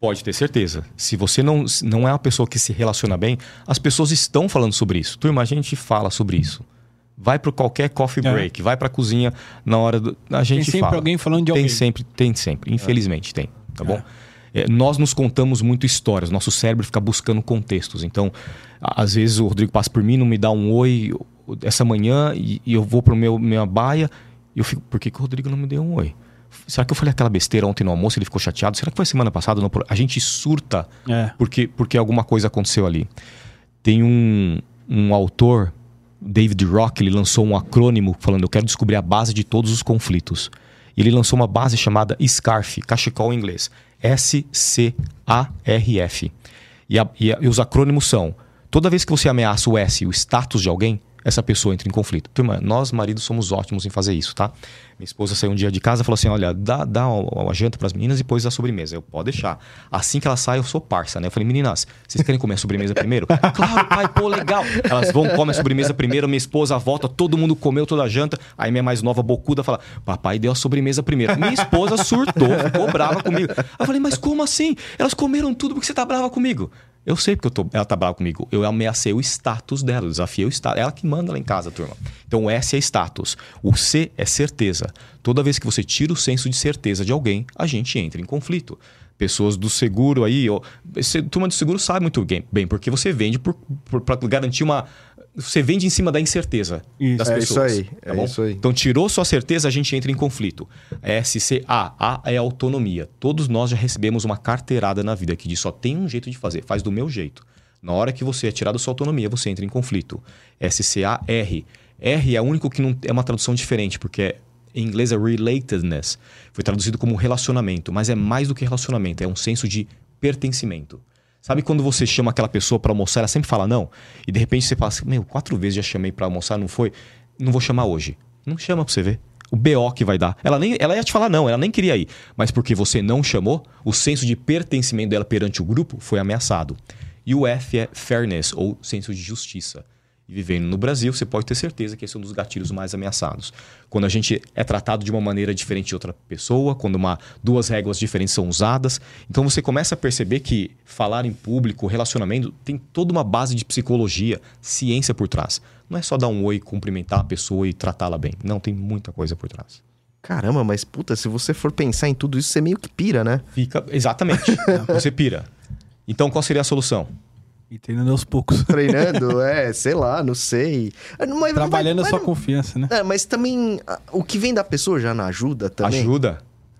Pode ter certeza. Se você não, não é uma pessoa que se relaciona bem, as pessoas estão falando sobre isso. Turma, a gente fala sobre isso. Vai para qualquer coffee é. break, é. vai para a cozinha na hora do. A gente tem sempre fala. alguém falando de alguém. Tem sempre, tem sempre. Infelizmente é. tem, tá bom? É. nós nos contamos muito histórias, nosso cérebro fica buscando contextos. Então, às vezes o Rodrigo passa por mim, não me dá um oi essa manhã e, e eu vou para minha baia e eu fico, por que, que o Rodrigo não me deu um oi? Será que eu falei aquela besteira ontem no almoço e ele ficou chateado? Será que foi semana passada? No... A gente surta é. porque, porque alguma coisa aconteceu ali. Tem um, um autor, David Rock, ele lançou um acrônimo falando: Eu quero descobrir a base de todos os conflitos. E ele lançou uma base chamada SCARF, cachecol em inglês. S-C-A-R-F. E, a, e, a, e os acrônimos são: toda vez que você ameaça o S, o status de alguém, essa pessoa entra em conflito. Turma, nós maridos somos ótimos em fazer isso, tá? Minha esposa saiu um dia de casa e falou assim: olha, dá, dá uma janta para as meninas e depois a sobremesa. Eu, pode deixar. Assim que ela sai, eu sou parça, né? Eu falei, meninas, vocês querem comer a sobremesa primeiro? claro, pai, pô, legal. Elas vão, comer a sobremesa primeiro, minha esposa volta, todo mundo comeu toda a janta. Aí minha mais nova, bocuda, fala: papai deu a sobremesa primeiro. Minha esposa surtou, ficou brava comigo. Eu falei, mas como assim? Elas comeram tudo porque você tá brava comigo. Eu sei porque eu tô, ela tá brava comigo. Eu ameacei o status dela, eu desafiei o status. Ela que manda lá em casa, turma. Então o S é status. O C é certeza. Toda vez que você tira o senso de certeza de alguém, a gente entra em conflito. Pessoas do seguro aí, ó, turma do seguro sabe muito bem, porque você vende para garantir uma, você vende em cima da incerteza isso, das é pessoas. Isso aí, tá é isso aí. Então, tirou sua certeza, a gente entra em conflito. SCA, A é autonomia. Todos nós já recebemos uma carteirada na vida que diz só tem um jeito de fazer, faz do meu jeito. Na hora que você é tirado da sua autonomia, você entra em conflito. S-C-A-R. R é o único que não é uma tradução diferente, porque é, em inglês é relatedness. Foi traduzido como relacionamento, mas é mais do que relacionamento, é um senso de pertencimento. Sabe quando você chama aquela pessoa para almoçar, ela sempre fala não, e de repente você fala assim, meu, quatro vezes já chamei para almoçar, não foi? Não vou chamar hoje. Não chama pra você ver. O BO que vai dar. Ela, nem, ela ia te falar não, ela nem queria ir. Mas porque você não chamou, o senso de pertencimento dela perante o grupo foi ameaçado. E o F é fairness, ou senso de justiça. E vivendo no Brasil, você pode ter certeza que esse é um dos gatilhos mais ameaçados. Quando a gente é tratado de uma maneira diferente de outra pessoa, quando uma, duas regras diferentes são usadas. Então você começa a perceber que falar em público, relacionamento, tem toda uma base de psicologia, ciência por trás. Não é só dar um oi, cumprimentar a pessoa e tratá-la bem. Não, tem muita coisa por trás. Caramba, mas puta, se você for pensar em tudo isso, você meio que pira, né? Fica. Exatamente. você pira. Então qual seria a solução? E treinando aos poucos. Treinando, é, sei lá, não sei. Mas, Trabalhando mas, a sua mas, confiança, né? É, mas também, a- o que vem da pessoa já não ajuda também? Ajuda.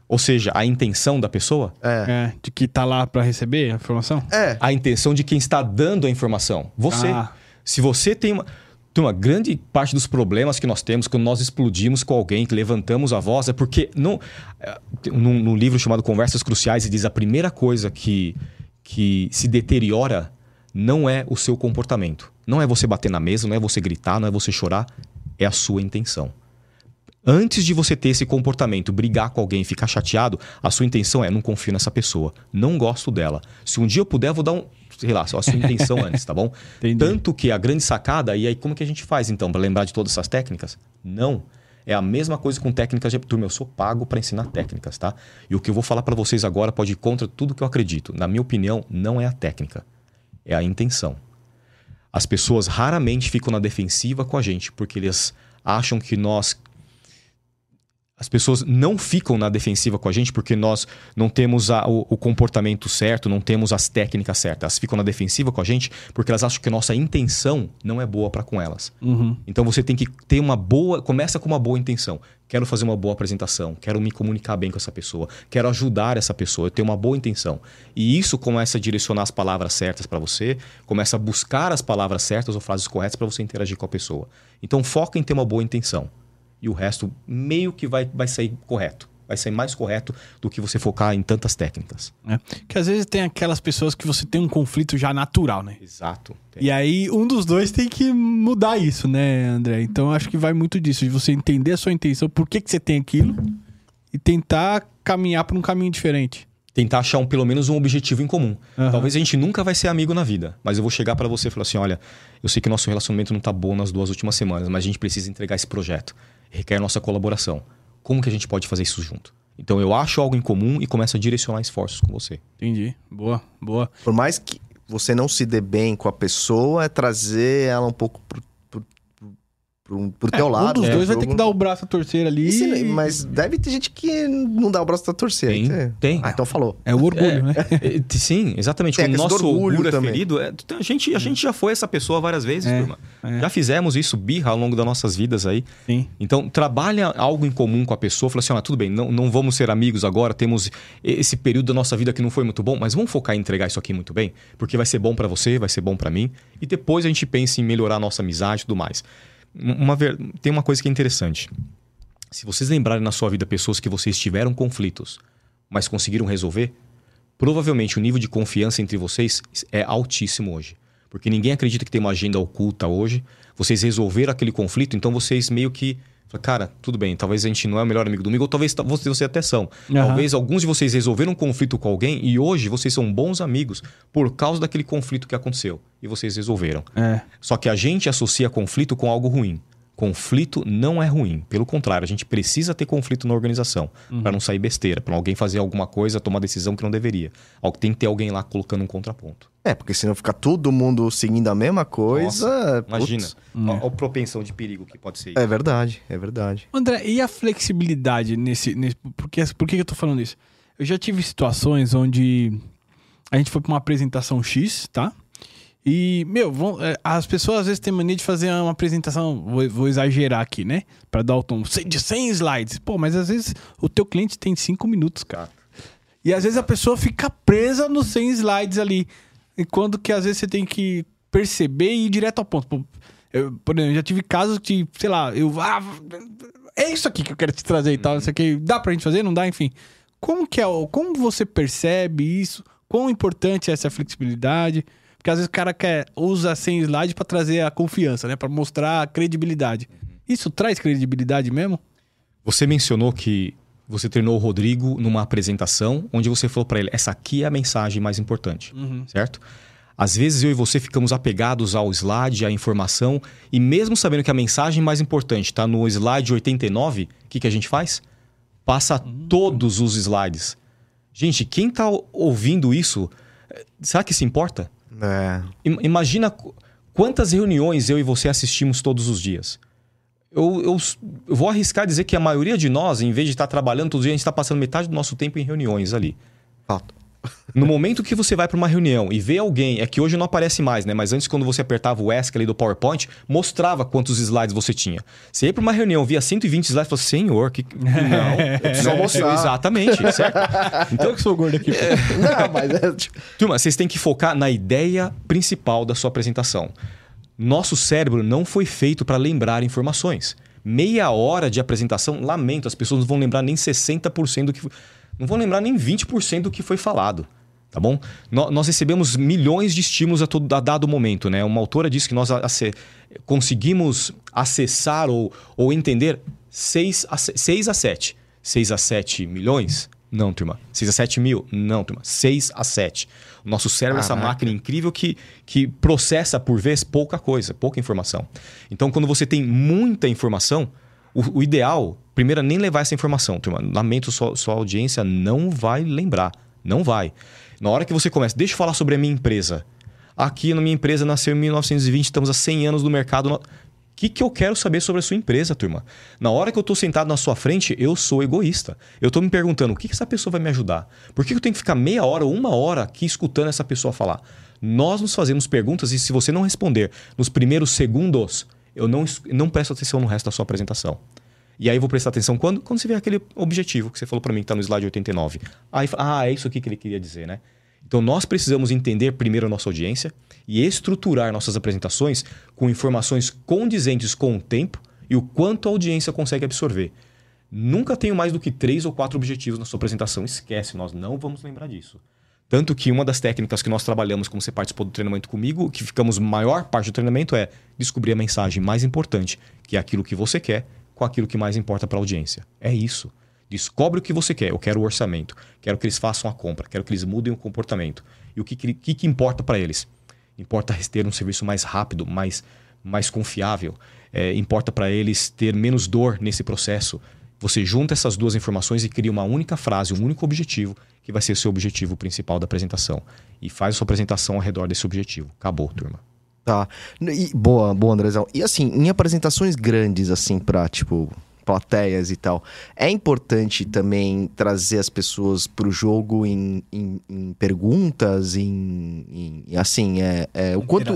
Ou seja, a intenção da pessoa, É. É, de que tá lá pra receber a informação? É. a intenção de quem está dando a informação. Você. Ah. Se você tem uma. Tem uma grande parte dos problemas que nós temos quando nós explodimos com alguém, que levantamos a voz, é porque não, é, num, num livro chamado Conversas Cruciais, ele diz a primeira coisa que, que se deteriora não é o seu comportamento. Não é você bater na mesa, não é você gritar, não é você chorar, é a sua intenção. Antes de você ter esse comportamento, brigar com alguém, ficar chateado, a sua intenção é: não confio nessa pessoa, não gosto dela. Se um dia eu puder, vou dar um. Sei lá, a sua intenção antes, tá bom? Entendi. Tanto que a grande sacada, e aí como que a gente faz então, para lembrar de todas essas técnicas? Não. É a mesma coisa com técnicas de turma. Eu sou pago para ensinar técnicas, tá? E o que eu vou falar para vocês agora pode ir contra tudo que eu acredito. Na minha opinião, não é a técnica, é a intenção. As pessoas raramente ficam na defensiva com a gente porque eles acham que nós as pessoas não ficam na defensiva com a gente porque nós não temos a- o, o comportamento certo, não temos as técnicas certas. Elas ficam na defensiva com a gente porque elas acham que a nossa intenção não é boa para com elas. Uhum. Então você tem que ter uma boa. Começa com uma boa intenção. Quero fazer uma boa apresentação, quero me comunicar bem com essa pessoa, quero ajudar essa pessoa, eu tenho uma boa intenção. E isso começa a direcionar as palavras certas para você, começa a buscar as palavras certas ou frases corretas para você interagir com a pessoa. Então foca em ter uma boa intenção. E o resto meio que vai, vai sair correto. Vai sair mais correto do que você focar em tantas técnicas. É. Que às vezes tem aquelas pessoas que você tem um conflito já natural, né? Exato. E aí um dos dois tem que mudar isso, né, André? Então acho que vai muito disso, de você entender a sua intenção, por que, que você tem aquilo e tentar caminhar por um caminho diferente. tentar achar um, pelo menos um objetivo em comum. Aham. Talvez a gente nunca vai ser amigo na vida, mas eu vou chegar pra você e falar assim, olha, eu sei que nosso relacionamento não tá bom nas duas últimas semanas, mas a gente precisa entregar esse projeto. Requer nossa colaboração. Como que a gente pode fazer isso junto? Então eu acho algo em comum e começo a direcionar esforços com você. Entendi. Boa, boa. Por mais que você não se dê bem com a pessoa, é trazer ela um pouco pro, pro, pro teu um lado. dos né? dois vai ter que dar o braço a torcer ali. Se- Mas deve ter gente que não dá o braço pra torcer. Tem, É. tem. Ah, então falou. É o orgulho, É. né? É, Sim, exatamente. Tem a o nosso orgulho orgulho é também. ferido, é, a, gente, a gente já foi essa pessoa várias vezes, É, turma. é. Já fizemos isso, birra, ao longo das nossas vidas aí. Sim. Então, trabalha algo em comum com a pessoa. Fala assim, ah, tudo bem, não, não vamos ser amigos agora, temos esse período da nossa vida que não foi muito bom, mas vamos focar em entregar isso aqui muito bem, porque vai ser bom pra você, vai ser bom pra mim, e depois a gente pensa em melhorar a nossa amizade e tudo mais. Uma, tem uma coisa que é interessante. Se vocês lembrarem na sua vida pessoas que vocês tiveram conflitos, mas conseguiram resolver, provavelmente o nível de confiança entre vocês é altíssimo hoje. Porque ninguém acredita que tem uma agenda oculta hoje. Vocês resolveram aquele conflito, então vocês meio que. Fala, Cara, tudo bem, talvez a gente não é o melhor amigo do amigo, ou talvez ta- vocês até são. Aham. Talvez alguns de vocês resolveram um conflito com alguém e hoje vocês são bons amigos por causa daquele conflito que aconteceu. E vocês resolveram. É. Só que a gente associa conflito com algo ruim. Conflito não é ruim. Pelo contrário, a gente precisa ter conflito na organização para não sair besteira, para alguém fazer alguma coisa, tomar decisão que não deveria. Tem que ter alguém lá colocando um contraponto. É, porque senão fica todo mundo seguindo a mesma coisa. Imagina. putz, Olha a propensão de perigo que pode ser. É verdade, é verdade. André, e a flexibilidade nesse. nesse por, que, por que eu tô falando isso? Eu já tive situações onde a gente foi pra uma apresentação X, tá? E, meu, vão- é, as pessoas às vezes têm mania de fazer uma apresentação, vou, vou exagerar aqui, né? Pra dar o tom, de 100 slides. Pô, mas às vezes o teu cliente tem 5 minutos, cara. E às vezes a pessoa fica presa nos 100 slides ali. quando que às vezes você tem que perceber e ir direto ao ponto. Pô, Eu, por exemplo, já tive casos que, sei lá, eu. Ah, é isso aqui que eu quero te trazer e tal. Isso aqui dá pra gente fazer? Não dá? Enfim. Como que é? Como você percebe isso? Quão importante é essa flexibilidade? Porque às vezes o cara quer, usa sem slide pra trazer a confiança, né? Pra mostrar a credibilidade. Isso traz credibilidade mesmo? Você mencionou que você treinou o Rodrigo numa apresentação onde você falou para ele: essa aqui é a mensagem mais importante, certo? Às vezes eu e você ficamos apegados ao slide, à informação, e mesmo sabendo que a mensagem mais importante está no slide 89, o que, que a gente faz? Passa todos os slides. Gente, quem está ouvindo isso, eh, será que se importa? É. Im- Imagina qu- quantas reuniões eu e você assistimos todos os dias. Eu, eu vou arriscar dizer que a maioria de nós, em vez de estar trabalhando todos os dias, a gente está passando metade do nosso tempo em reuniões ali. Fato. No momento que você vai para uma reunião e vê alguém, é que hoje não aparece mais, né? Mas antes, quando você apertava o ESC ali do PowerPoint, mostrava quantos slides você tinha. Você ia para uma reunião, via 120 slides e falou: Senhor, que. Não, Só mostrar. Exatamente, certo? Então que sou gordo aqui. pô. Não, mas é tipo. Turma, vocês têm que focar na ideia principal da sua apresentação. Nosso cérebro não foi feito para lembrar informações. Meia hora de apresentação, lamento, as pessoas não vão lembrar nem 60% do que. Não vão lembrar nem 20% do que foi falado. Tá bom? No- nós recebemos milhões de estímulos a, todo, a dado momento, né? Uma autora disse que nós ace- conseguimos acessar ou, ou entender 6 a, 6 a 7. 6 a 7 milhões? Não, turma. 6 a 7 mil? Não, turma. 6 a 7. O nosso cérebro é essa máquina incrível que, que processa, por vez, pouca coisa, pouca informação. Então, quando você tem muita informação, o, o ideal, primeiro, é nem levar essa informação, turma. Lamento, sua, sua audiência não vai lembrar. Não vai. Na hora que você começa, deixa eu falar sobre a minha empresa. Aqui na minha empresa nasceu em 1920, estamos há 100 anos no mercado. O que, que eu quero saber sobre a sua empresa, turma? Na hora que eu estou sentado na sua frente, eu sou egoísta. Eu estou me perguntando, o que, que essa pessoa vai me ajudar? Por que, que eu tenho que ficar meia hora ou uma hora aqui escutando essa pessoa falar? Nós nos fazemos perguntas e se você não responder nos primeiros segundos, eu não, não presto atenção no resto da sua apresentação. E aí eu vou prestar atenção quando? Quando você vê aquele objetivo que você falou para mim que está no slide 89. Aí, ah, é isso aqui que ele queria dizer, né? Então nós precisamos entender primeiro a nossa audiência e estruturar nossas apresentações com informações condizentes com o tempo e o quanto a audiência consegue absorver. Nunca tenho mais do que três ou quatro objetivos na sua apresentação. Esquece, nós não vamos lembrar disso. Tanto que uma das técnicas que nós trabalhamos, como você participou do treinamento comigo, que ficamos maior parte do treinamento é descobrir a mensagem mais importante, que é aquilo que você quer, com aquilo que mais importa para a audiência. É isso. Descobre o que você quer. Eu quero o orçamento. Quero que eles façam a compra. Quero que eles mudem o comportamento. E o que, que, que importa para eles? Importa ter um serviço mais rápido, mais, mais confiável. É, importa para eles ter menos dor nesse processo. Você junta essas duas informações e cria uma única frase, um único objetivo, que vai ser o seu objetivo principal da apresentação. E faz a sua apresentação ao redor desse objetivo. Acabou, turma. Tá. E, boa, boa, Andrezão. E assim, em apresentações grandes, assim, pra, tipo, plateias e tal, é importante também trazer as pessoas pro jogo em, em, em perguntas, em, em- assim, é, é o quanto...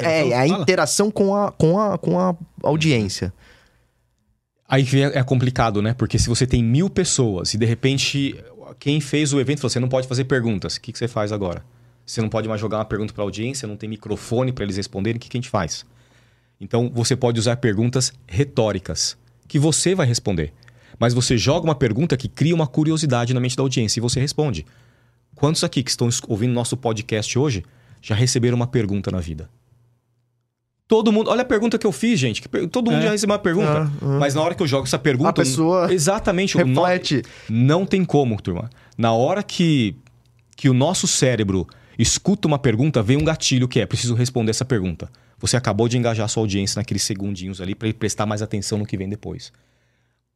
É, é a fala. interação com a, com a, com a audiência. Aí é complicado, né? Porque se você tem mil pessoas e de repente quem fez o evento falou: você não pode fazer perguntas, o que, você faz agora? Você não pode mais jogar uma pergunta para a audiência, não tem microfone para eles responderem, o que, que a gente faz? Então você pode usar perguntas retóricas, que você vai responder. Mas você joga uma pergunta que cria uma curiosidade na mente da audiência e você responde. Quantos aqui que estão es- ouvindo nosso podcast hoje já receberam uma pergunta na vida? Todo mundo. Olha a pergunta que eu fiz, gente. que Todo mundo É. já recebeu uma pergunta. Ah, ah. Mas na hora que eu jogo essa pergunta. A pessoa Exatamente. Reflete. Não tem como, turma. Na hora que, que o nosso cérebro escuta uma pergunta, vem um gatilho que é preciso responder essa pergunta. Você acabou de engajar sua audiência naqueles segundinhos ali para ele prestar mais atenção no que vem depois.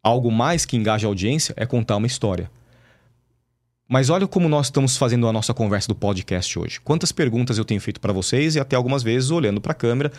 Algo mais que engaja a audiência é contar uma história. Mas olha como nós estamos fazendo a nossa conversa do podcast hoje. Quantas perguntas eu tenho feito para vocês e até algumas vezes olhando para a câmera,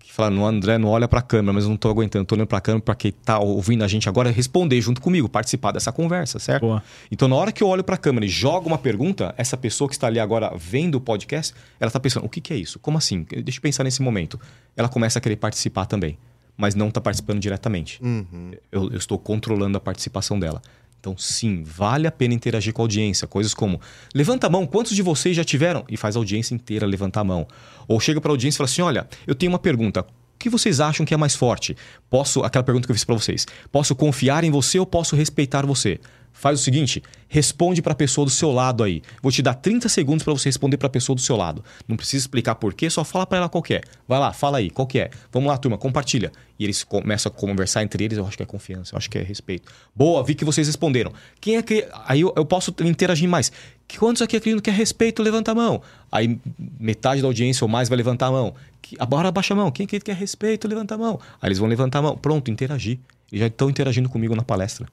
que falando, André, não olha para a câmera, mas eu não estou aguentando, estou olhando para a câmera para quem está ouvindo a gente agora responder junto comigo, participar dessa conversa, certo? Boa. Então, na hora que eu olho para a câmera e jogo uma pergunta, essa pessoa que está ali agora vendo o podcast, ela está pensando: o que, que é isso? Como assim? Deixa eu pensar nesse momento. Ela começa a querer participar também, mas não está participando diretamente. Uhum. Eu, eu estou controlando a participação dela. Então, sim, vale a pena interagir com a audiência. Coisas como: levanta a mão, quantos de vocês já tiveram? E faz a audiência inteira levantar a mão. Ou chega para a audiência e fala assim: olha, eu tenho uma pergunta. O que vocês acham que é mais forte? Posso, aquela pergunta que eu fiz para vocês, posso confiar em você ou posso respeitar você? Faz o seguinte, responde para a pessoa do seu lado aí. Vou te dar 30 segundos para você responder para a pessoa do seu lado. Não precisa explicar por quê, só fala para ela qual é. Vai lá, fala aí, qual é. Vamos lá, turma, compartilha. E eles começam a conversar entre eles, eu acho que é confiança, eu acho que é respeito. Boa, vi que vocês responderam. Quem é que... Aí eu, eu posso interagir mais. Quantos aqui acreditam que é respeito? Levanta a mão. Aí metade da audiência ou mais vai levantar a mão. Agora abaixa a mão. Quem acredita que é respeito? Levanta a mão. Aí eles vão levantar a mão. Pronto, interagir. E já estão interagindo comigo na palestra.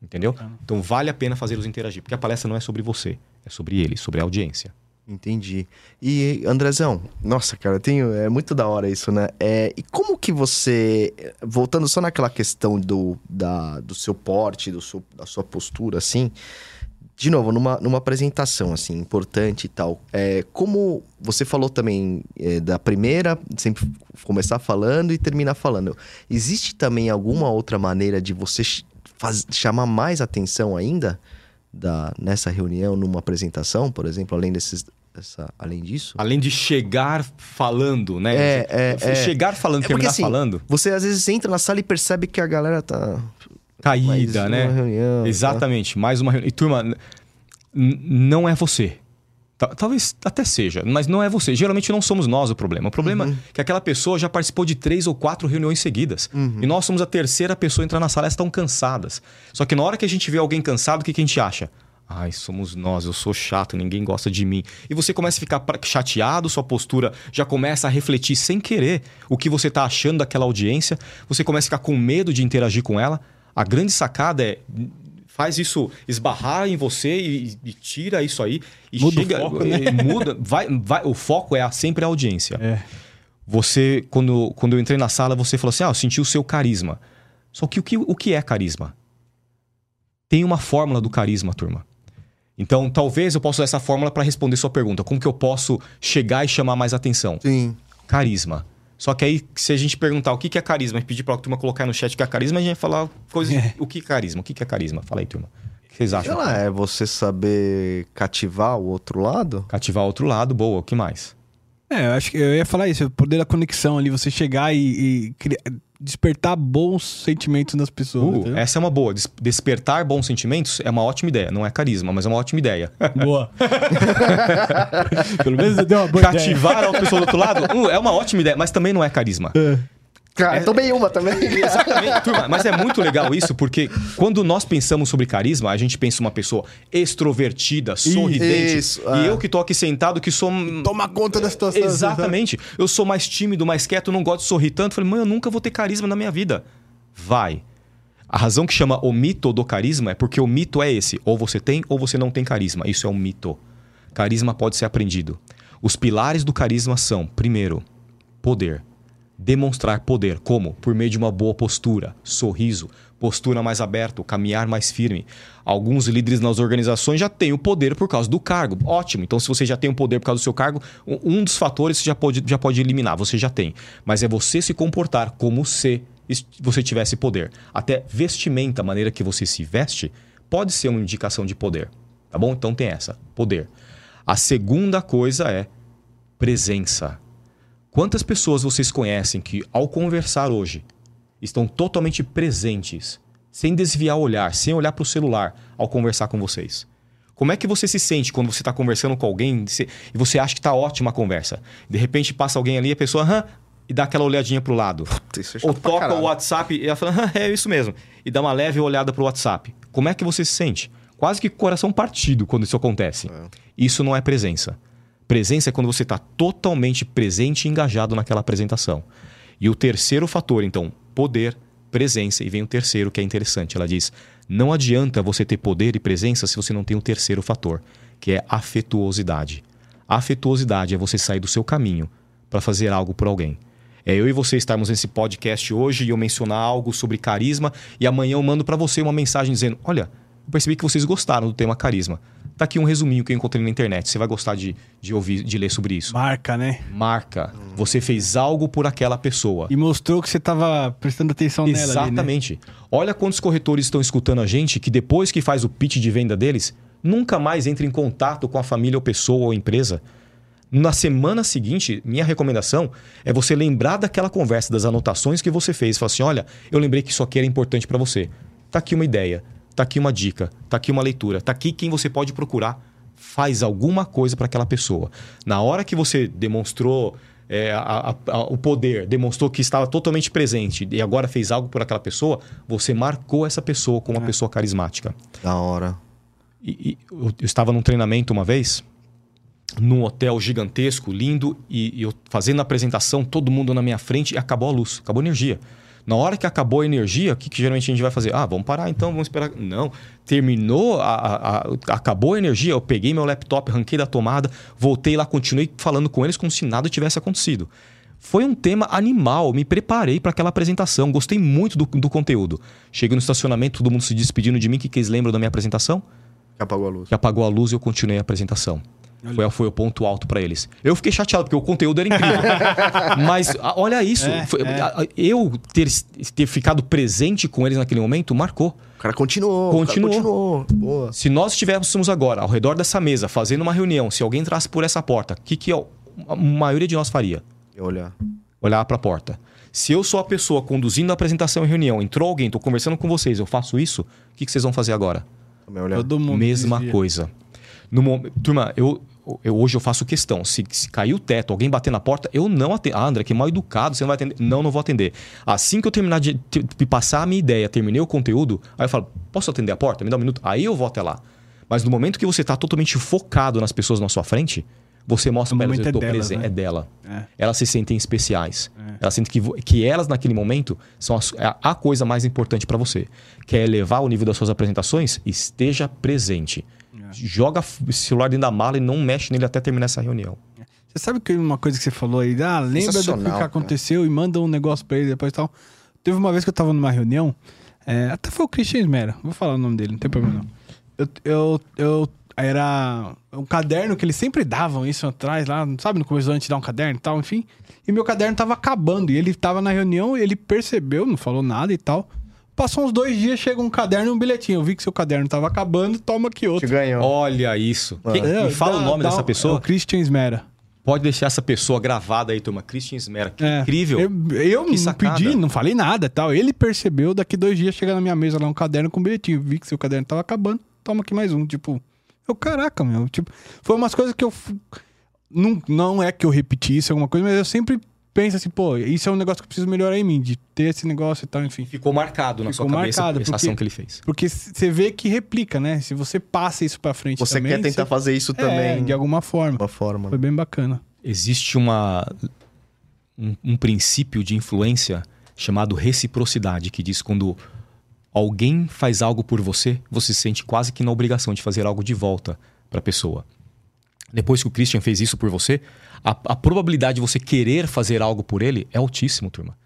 Entendeu? Então vale a pena fazê-los interagir, porque a palestra não é sobre você, é sobre ele, sobre a audiência. Entendi. E Andrezão, nossa, cara, tenho, é muito da hora isso, né? É, e como que você, voltando só naquela questão do, da, do seu porte, do seu, da sua postura, assim, de novo, numa, numa apresentação, assim, importante e tal, é, como você falou também é, da primeira, sempre começar falando e terminar falando, existe também alguma outra maneira de você faz, chamar mais atenção ainda da, nessa reunião, numa apresentação, por exemplo, além desses. Essa, além disso? Além de chegar falando, né? É, é, é. chegar falando, é terminar assim, falando. Você às vezes entra na sala e percebe que a galera tá. Caída, né? Reunião, Exatamente, tá? mais uma reunião. E turma, não é você. Talvez até seja, mas não é você. Geralmente não somos nós o problema. O problema uhum. é que aquela pessoa já participou de três ou quatro reuniões seguidas. Uhum. E nós somos a terceira pessoa a entrar na sala, elas estão cansadas. Só que na hora que a gente vê alguém cansado, o que, que a gente acha? Ai, somos nós, eu sou chato, ninguém gosta de mim. E você começa a ficar chateado, sua postura já começa a refletir sem querer o que você está achando daquela audiência, você começa a ficar com medo de interagir com ela. A grande sacada é faz isso esbarrar em você e, e tira isso aí e muda chega, o foco, né? muda, vai, vai, o foco é sempre a audiência. É. Você, quando, quando eu entrei na sala, você falou assim: ah, eu senti o seu carisma. Só que o que, o que é carisma? Tem uma fórmula do carisma, turma. Então, talvez eu possa usar essa fórmula para responder sua pergunta. Como que eu posso chegar e chamar mais atenção? Sim. Carisma. Só que aí, se a gente perguntar o que é carisma e pedir pra turma colocar no chat o que é carisma, a gente vai falar coisas. É. O que é carisma? O que é carisma? Fala aí, turma. O que vocês acham? Sei lá, é você saber cativar o outro lado? Cativar o outro lado, boa. O que mais? É, eu acho que eu ia falar isso, o poder da conexão ali, você chegar e, e criar, despertar bons sentimentos nas pessoas. Uh, essa é uma boa. Des despertar bons sentimentos é uma ótima ideia. Não é carisma, mas é uma ótima ideia. Boa. Pelo menos deu uma boa Cativar ideia. a pessoa do outro lado uh, é uma ótima ideia, mas também não é carisma. É. Cara, é, tomei uma também. Exatamente, turma. Mas é muito legal isso, porque quando nós pensamos sobre carisma, a gente pensa uma pessoa extrovertida, sorridente. Isso, é. E eu que tô aqui sentado, que sou. Toma conta da situação. Exatamente. Eu sou mais tímido, mais quieto, não gosto de sorrir tanto. Falei, mãe, eu nunca vou ter carisma na minha vida. Vai. A razão que chama o mito do carisma é porque o mito é esse: ou você tem ou você não tem carisma. Isso é um mito. Carisma pode ser aprendido. Os pilares do carisma são, primeiro, poder demonstrar poder. Como? Por meio de uma boa postura, sorriso, postura mais aberta, caminhar mais firme. Alguns líderes nas organizações já têm o poder por causa do cargo. Ótimo. Então, se você já tem o poder por causa do seu cargo, um dos fatores você já pode, já pode eliminar. Você já tem. Mas é você se comportar como se você tivesse poder. Até vestimenta, a maneira que você se veste, pode ser uma indicação de poder. Tá bom? Então tem essa, poder. A segunda coisa é presença. Quantas pessoas vocês conhecem que, ao conversar hoje, estão totalmente presentes, sem desviar o olhar, sem olhar para o celular, ao conversar com vocês? Como é que você se sente quando você está conversando com alguém e você acha que está ótima a conversa? De repente passa alguém ali e a pessoa Hã? e dá aquela olhadinha para o lado. Puta, é Ou toca o WhatsApp e ela fala, é isso mesmo. E dá uma leve olhada para o WhatsApp. Como é que você se sente? Quase que coração partido quando isso acontece. É. Isso não é presença. Presença é quando você está totalmente presente e engajado naquela apresentação. E o terceiro fator, então, poder, presença. E vem o terceiro que é interessante. Ela diz: não adianta você ter poder e presença se você não tem o terceiro fator, que é afetuosidade. Afetuosidade é você sair do seu caminho para fazer algo por alguém. É eu e você estarmos nesse podcast hoje e eu mencionar algo sobre carisma e amanhã eu mando para você uma mensagem dizendo: Olha, eu percebi que vocês gostaram do tema carisma Tá aqui um resuminho que eu encontrei na internet. Você vai gostar de, de ouvir, de ler sobre isso. Marca, né? Marca. Você fez algo por aquela pessoa. E mostrou que você tava prestando atenção nela ali, né? Exatamente. Olha quantos corretores estão escutando a gente que depois que faz o pitch de venda deles, nunca mais entra em contato com a família ou pessoa ou empresa. Na semana seguinte, minha recomendação é você lembrar daquela conversa, das anotações que você fez. Falar assim: olha, eu lembrei que isso aqui era importante para você. Tá aqui uma ideia, tá aqui uma dica, tá aqui uma leitura, tá aqui quem você pode procurar. Faz alguma coisa para aquela pessoa. Na hora que você demonstrou é, a- a- o poder, demonstrou que estava totalmente presente e agora fez algo por aquela pessoa, você marcou essa pessoa como uma pessoa carismática. Da hora. E, e eu, eu estava num treinamento uma vez, num hotel gigantesco, lindo, e, e eu fazendo a apresentação, todo mundo na minha frente, e acabou a luz, acabou a energia. Na hora que acabou a energia, o que, que geralmente a gente vai fazer? Ah, vamos parar então, vamos esperar. Não. Terminou, a, a- a- acabou a energia, eu peguei meu laptop, arranquei da tomada, voltei lá, continuei falando com eles como se nada tivesse acontecido. Foi um tema animal, me preparei para aquela apresentação, gostei muito do, do conteúdo. Cheguei no estacionamento, todo mundo se despedindo de mim, o que, que eles lembram da minha apresentação? Que apagou a luz. que apagou a luz e eu continuei a apresentação. Foi, foi o ponto alto para eles. Eu fiquei chateado, porque o conteúdo era incrível. Mas a- olha isso. É, foi- é. a- a- Eu ter, ter ficado presente com eles naquele momento marcou. O cara continuou. o cara Continuou. continuou. Boa. Se nós estivéssemos agora ao redor dessa mesa, fazendo uma reunião, se alguém entrasse por essa porta, o que, que a a maioria de nós faria? Olhar. Olhar para a porta. Se eu sou a pessoa conduzindo a apresentação e reunião, entrou alguém, estou conversando com vocês, eu faço isso, o que, que vocês vão fazer agora? Todo mundo Mesma desvia. coisa. No Turma, eu, eu- hoje eu faço questão. Se, se cair o teto, alguém bater na porta, eu não atendo. Ah, André, que mal educado, você não vai atender. Não, não vou atender. Assim que eu terminar de, de passar a minha ideia, terminei o conteúdo, aí eu falo, posso atender a porta? Me dá um minuto. Aí eu vou até lá. Mas no momento que você está totalmente focado nas pessoas na sua frente, você mostra O para elas, eu é presente. né? É dela. É. Elas se sentem especiais. É. Elas sentem que, que elas, naquele momento, são a, é a- a coisa mais importante para você. Quer elevar o nível das suas apresentações? Esteja presente. É. Joga o celular dentro da mala e não mexe nele até terminar essa reunião. Você sabe que uma coisa que você falou aí, ah, lembra do que, que cara. aconteceu e manda um negócio pra ele depois e tal. Teve uma vez que eu tava numa reunião, é, até foi o Christian Smera, vou falar o nome dele, não tem problema não. Eu, eu, eu era um caderno que eles sempre davam isso atrás lá, sabe, no começo antes de dar um caderno e tal, enfim. E meu caderno tava acabando e ele tava na reunião, ele percebeu, não falou nada e tal. Passou uns dois dias, chega um caderno e um bilhetinho. Eu vi que seu caderno tava acabando, toma aqui Te outro. ganhou. Olha isso. Quem- É, me fala dá- o nome dá dessa um- É pessoa. o Christian Smera. Pode deixar essa pessoa gravada aí, turma. Christian Smera. Que É. incrível. Eu, eu Que não sacada. pedi, não falei nada e tal. Ele percebeu, daqui dois dias chega na minha mesa lá um caderno com um bilhetinho. Vi que seu caderno tava acabando, toma aqui mais um. Tipo, eu, caraca, meu. Tipo, foi umas coisas que eu. Não, não é que eu repetisse alguma coisa, mas eu sempre penso assim, pô, isso é um negócio que eu preciso melhorar em mim, de ter esse negócio e tal, enfim. Ficou marcado na Ficou sua cabeça marcado, essa porque- ação que ele fez. Porque você vê que replica, né? Se você passa isso pra frente Você também, quer tentar você- fazer isso É, também. de alguma forma. uma forma. Foi bem bacana. Existe uma, um, um princípio de influência chamado reciprocidade, que diz quando alguém faz algo por você, você se sente quase que na obrigação de fazer algo de volta para a pessoa. Depois que o Christian fez isso por você, a, a probabilidade de você querer fazer algo por ele é altíssimo, turma.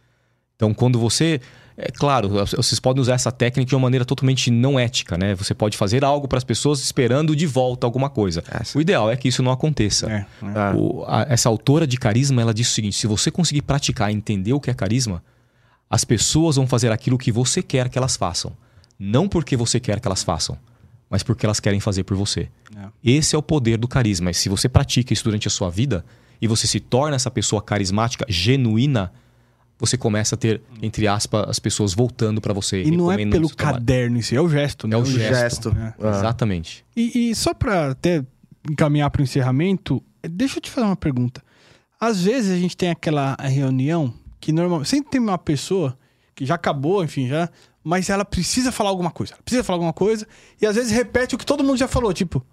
Então, quando você. É claro, vocês podem usar essa técnica de uma maneira totalmente não ética, né? Você pode fazer algo para as pessoas esperando de volta alguma coisa. Essa. O ideal é que isso não aconteça. É, é. Ah, O- a- essa autora de carisma, ela diz o seguinte: se você conseguir praticar e entender o que é carisma, as pessoas vão fazer aquilo que você quer que elas façam. Não porque você quer que elas façam, mas porque elas querem fazer por você. É. Esse é o poder do carisma. E se você pratica isso durante a sua vida e você se torna essa pessoa carismática, genuína, você começa a ter, entre aspas, as pessoas voltando para você. E não é pelo caderno em si, é o gesto, né? É o gesto. É. Ah. Exatamente. E, e só pra até encaminhar pro encerramento, deixa eu te fazer uma pergunta. Às vezes a gente tem aquela reunião que normalmente sempre tem uma pessoa que já acabou, enfim, já, mas ela precisa falar alguma coisa. Ela precisa falar alguma coisa e às vezes repete o que todo mundo já falou, tipo,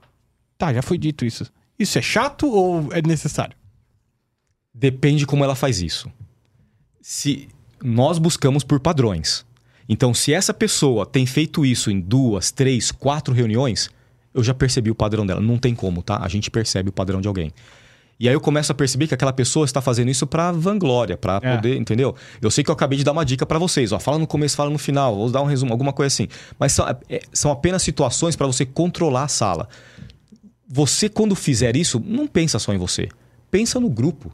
tá, já foi dito isso. Isso é chato ou é necessário? Depende como ela faz isso. Se nós buscamos por padrões. Então, se essa pessoa tem feito isso em duas, três, quatro reuniões, eu já percebi o padrão dela. Não tem como, tá? A gente percebe o padrão de alguém. E aí eu começo a perceber que aquela pessoa está fazendo isso para vanglória, para É. poder, entendeu? Eu sei que eu acabei de dar uma dica para vocês, ó, fala no começo, fala no final, vou dar um resumo, alguma coisa assim. Mas são, é, são apenas situações para você controlar a sala. você, quando fizer isso, não pensa só em você. Pensa no grupo.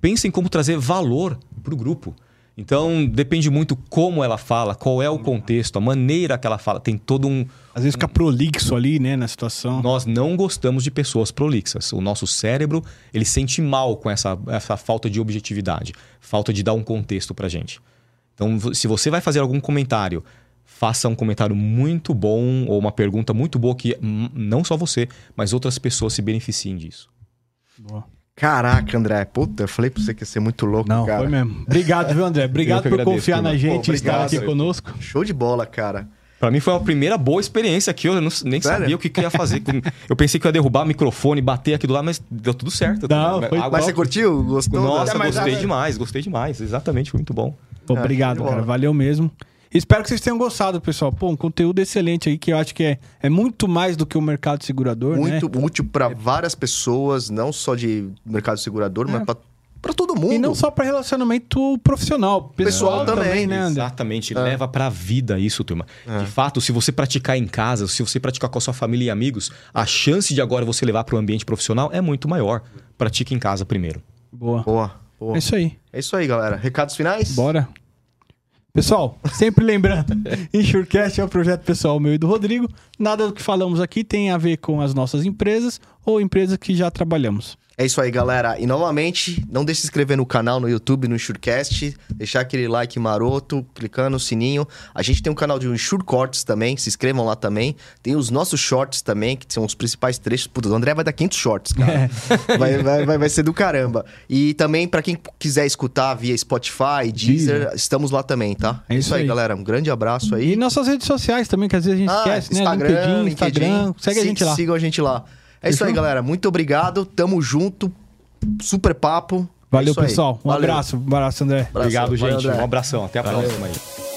Pensa em como trazer valor para o grupo. Então, depende muito como ela fala, qual é o contexto, a maneira que ela fala. Tem todo um. Às vezes fica prolixo ali, né, na situação. Nós não gostamos de pessoas prolixas. O nosso cérebro, ele sente mal com essa, essa falta de objetividade, falta de dar um contexto pra gente. Então, se você vai fazer algum comentário, faça um comentário muito bom ou uma pergunta muito boa que hum, não só você, mas outras pessoas se beneficiem disso. Boa. Caraca, André. Puta, eu falei pra você que ia ser muito louco, Não, cara. foi mesmo. Obrigado, viu, André? Obrigado por agradeço, confiar na gente Pô, e estar aqui conosco. Show de bola, cara. Pra mim foi uma primeira boa experiência aqui. Eu não- nem Sério? sabia o que, que eu ia fazer. Eu pensei que eu ia derrubar o microfone, bater aqui do lado, mas deu tudo certo. Não, foi Agora- Mas você curtiu? Gostou? Nossa, mas- gostei demais, gostei demais. Exatamente, foi muito bom. Obrigado, de cara. Valeu mesmo. Espero que vocês tenham gostado, pessoal. Pô, um conteúdo excelente aí que eu acho que é, é muito mais do que o mercado segurador, Muito né? útil pra várias pessoas, não só de mercado segurador, mas pra, pra todo mundo. É. E não só para relacionamento profissional, pessoal, Pessoal também, também, né, André? Exatamente, leva pra vida isso, turma. De fato, se você praticar em casa, se você praticar com a sua família e amigos, a chance de agora você levar para o ambiente profissional é muito maior. Pratique em casa primeiro. Boa. Boa, boa. É isso aí. É isso aí, galera. Recados finais? Bora. Pessoal, sempre lembrando, Insurecast é um projeto pessoal meu e do Rodrigo. Nada do que falamos aqui tem a ver com as nossas empresas ou empresas que já trabalhamos. É isso aí, galera. E novamente, não deixe de se inscrever no canal no YouTube, no Insurecast, deixar aquele like maroto, clicando no sininho. A gente tem um canal de Insure Cortes também, se inscrevam lá também. Tem os nossos shorts também, que são os principais trechos. Putz, o André vai dar 500 shorts, cara. Vai, vai, vai, vai ser do caramba. E também, pra quem quiser escutar via Spotify, Deezer, Deezer. estamos lá também, tá? É isso aí. galera. Um grande abraço aí. E nossas redes sociais também, que às vezes a gente Ah, esquece, né? Instagram, LinkedIn, Instagram. Segue a gente lá. Sigam a gente lá. É isso aí, galera. Muito obrigado. Tamo junto. Super papo. É Valeu, aí. pessoal. Um Valeu. abraço. Um abraço, André. Abraço. Obrigado, Valeu, gente. André. Um abração. Até a próxima aí.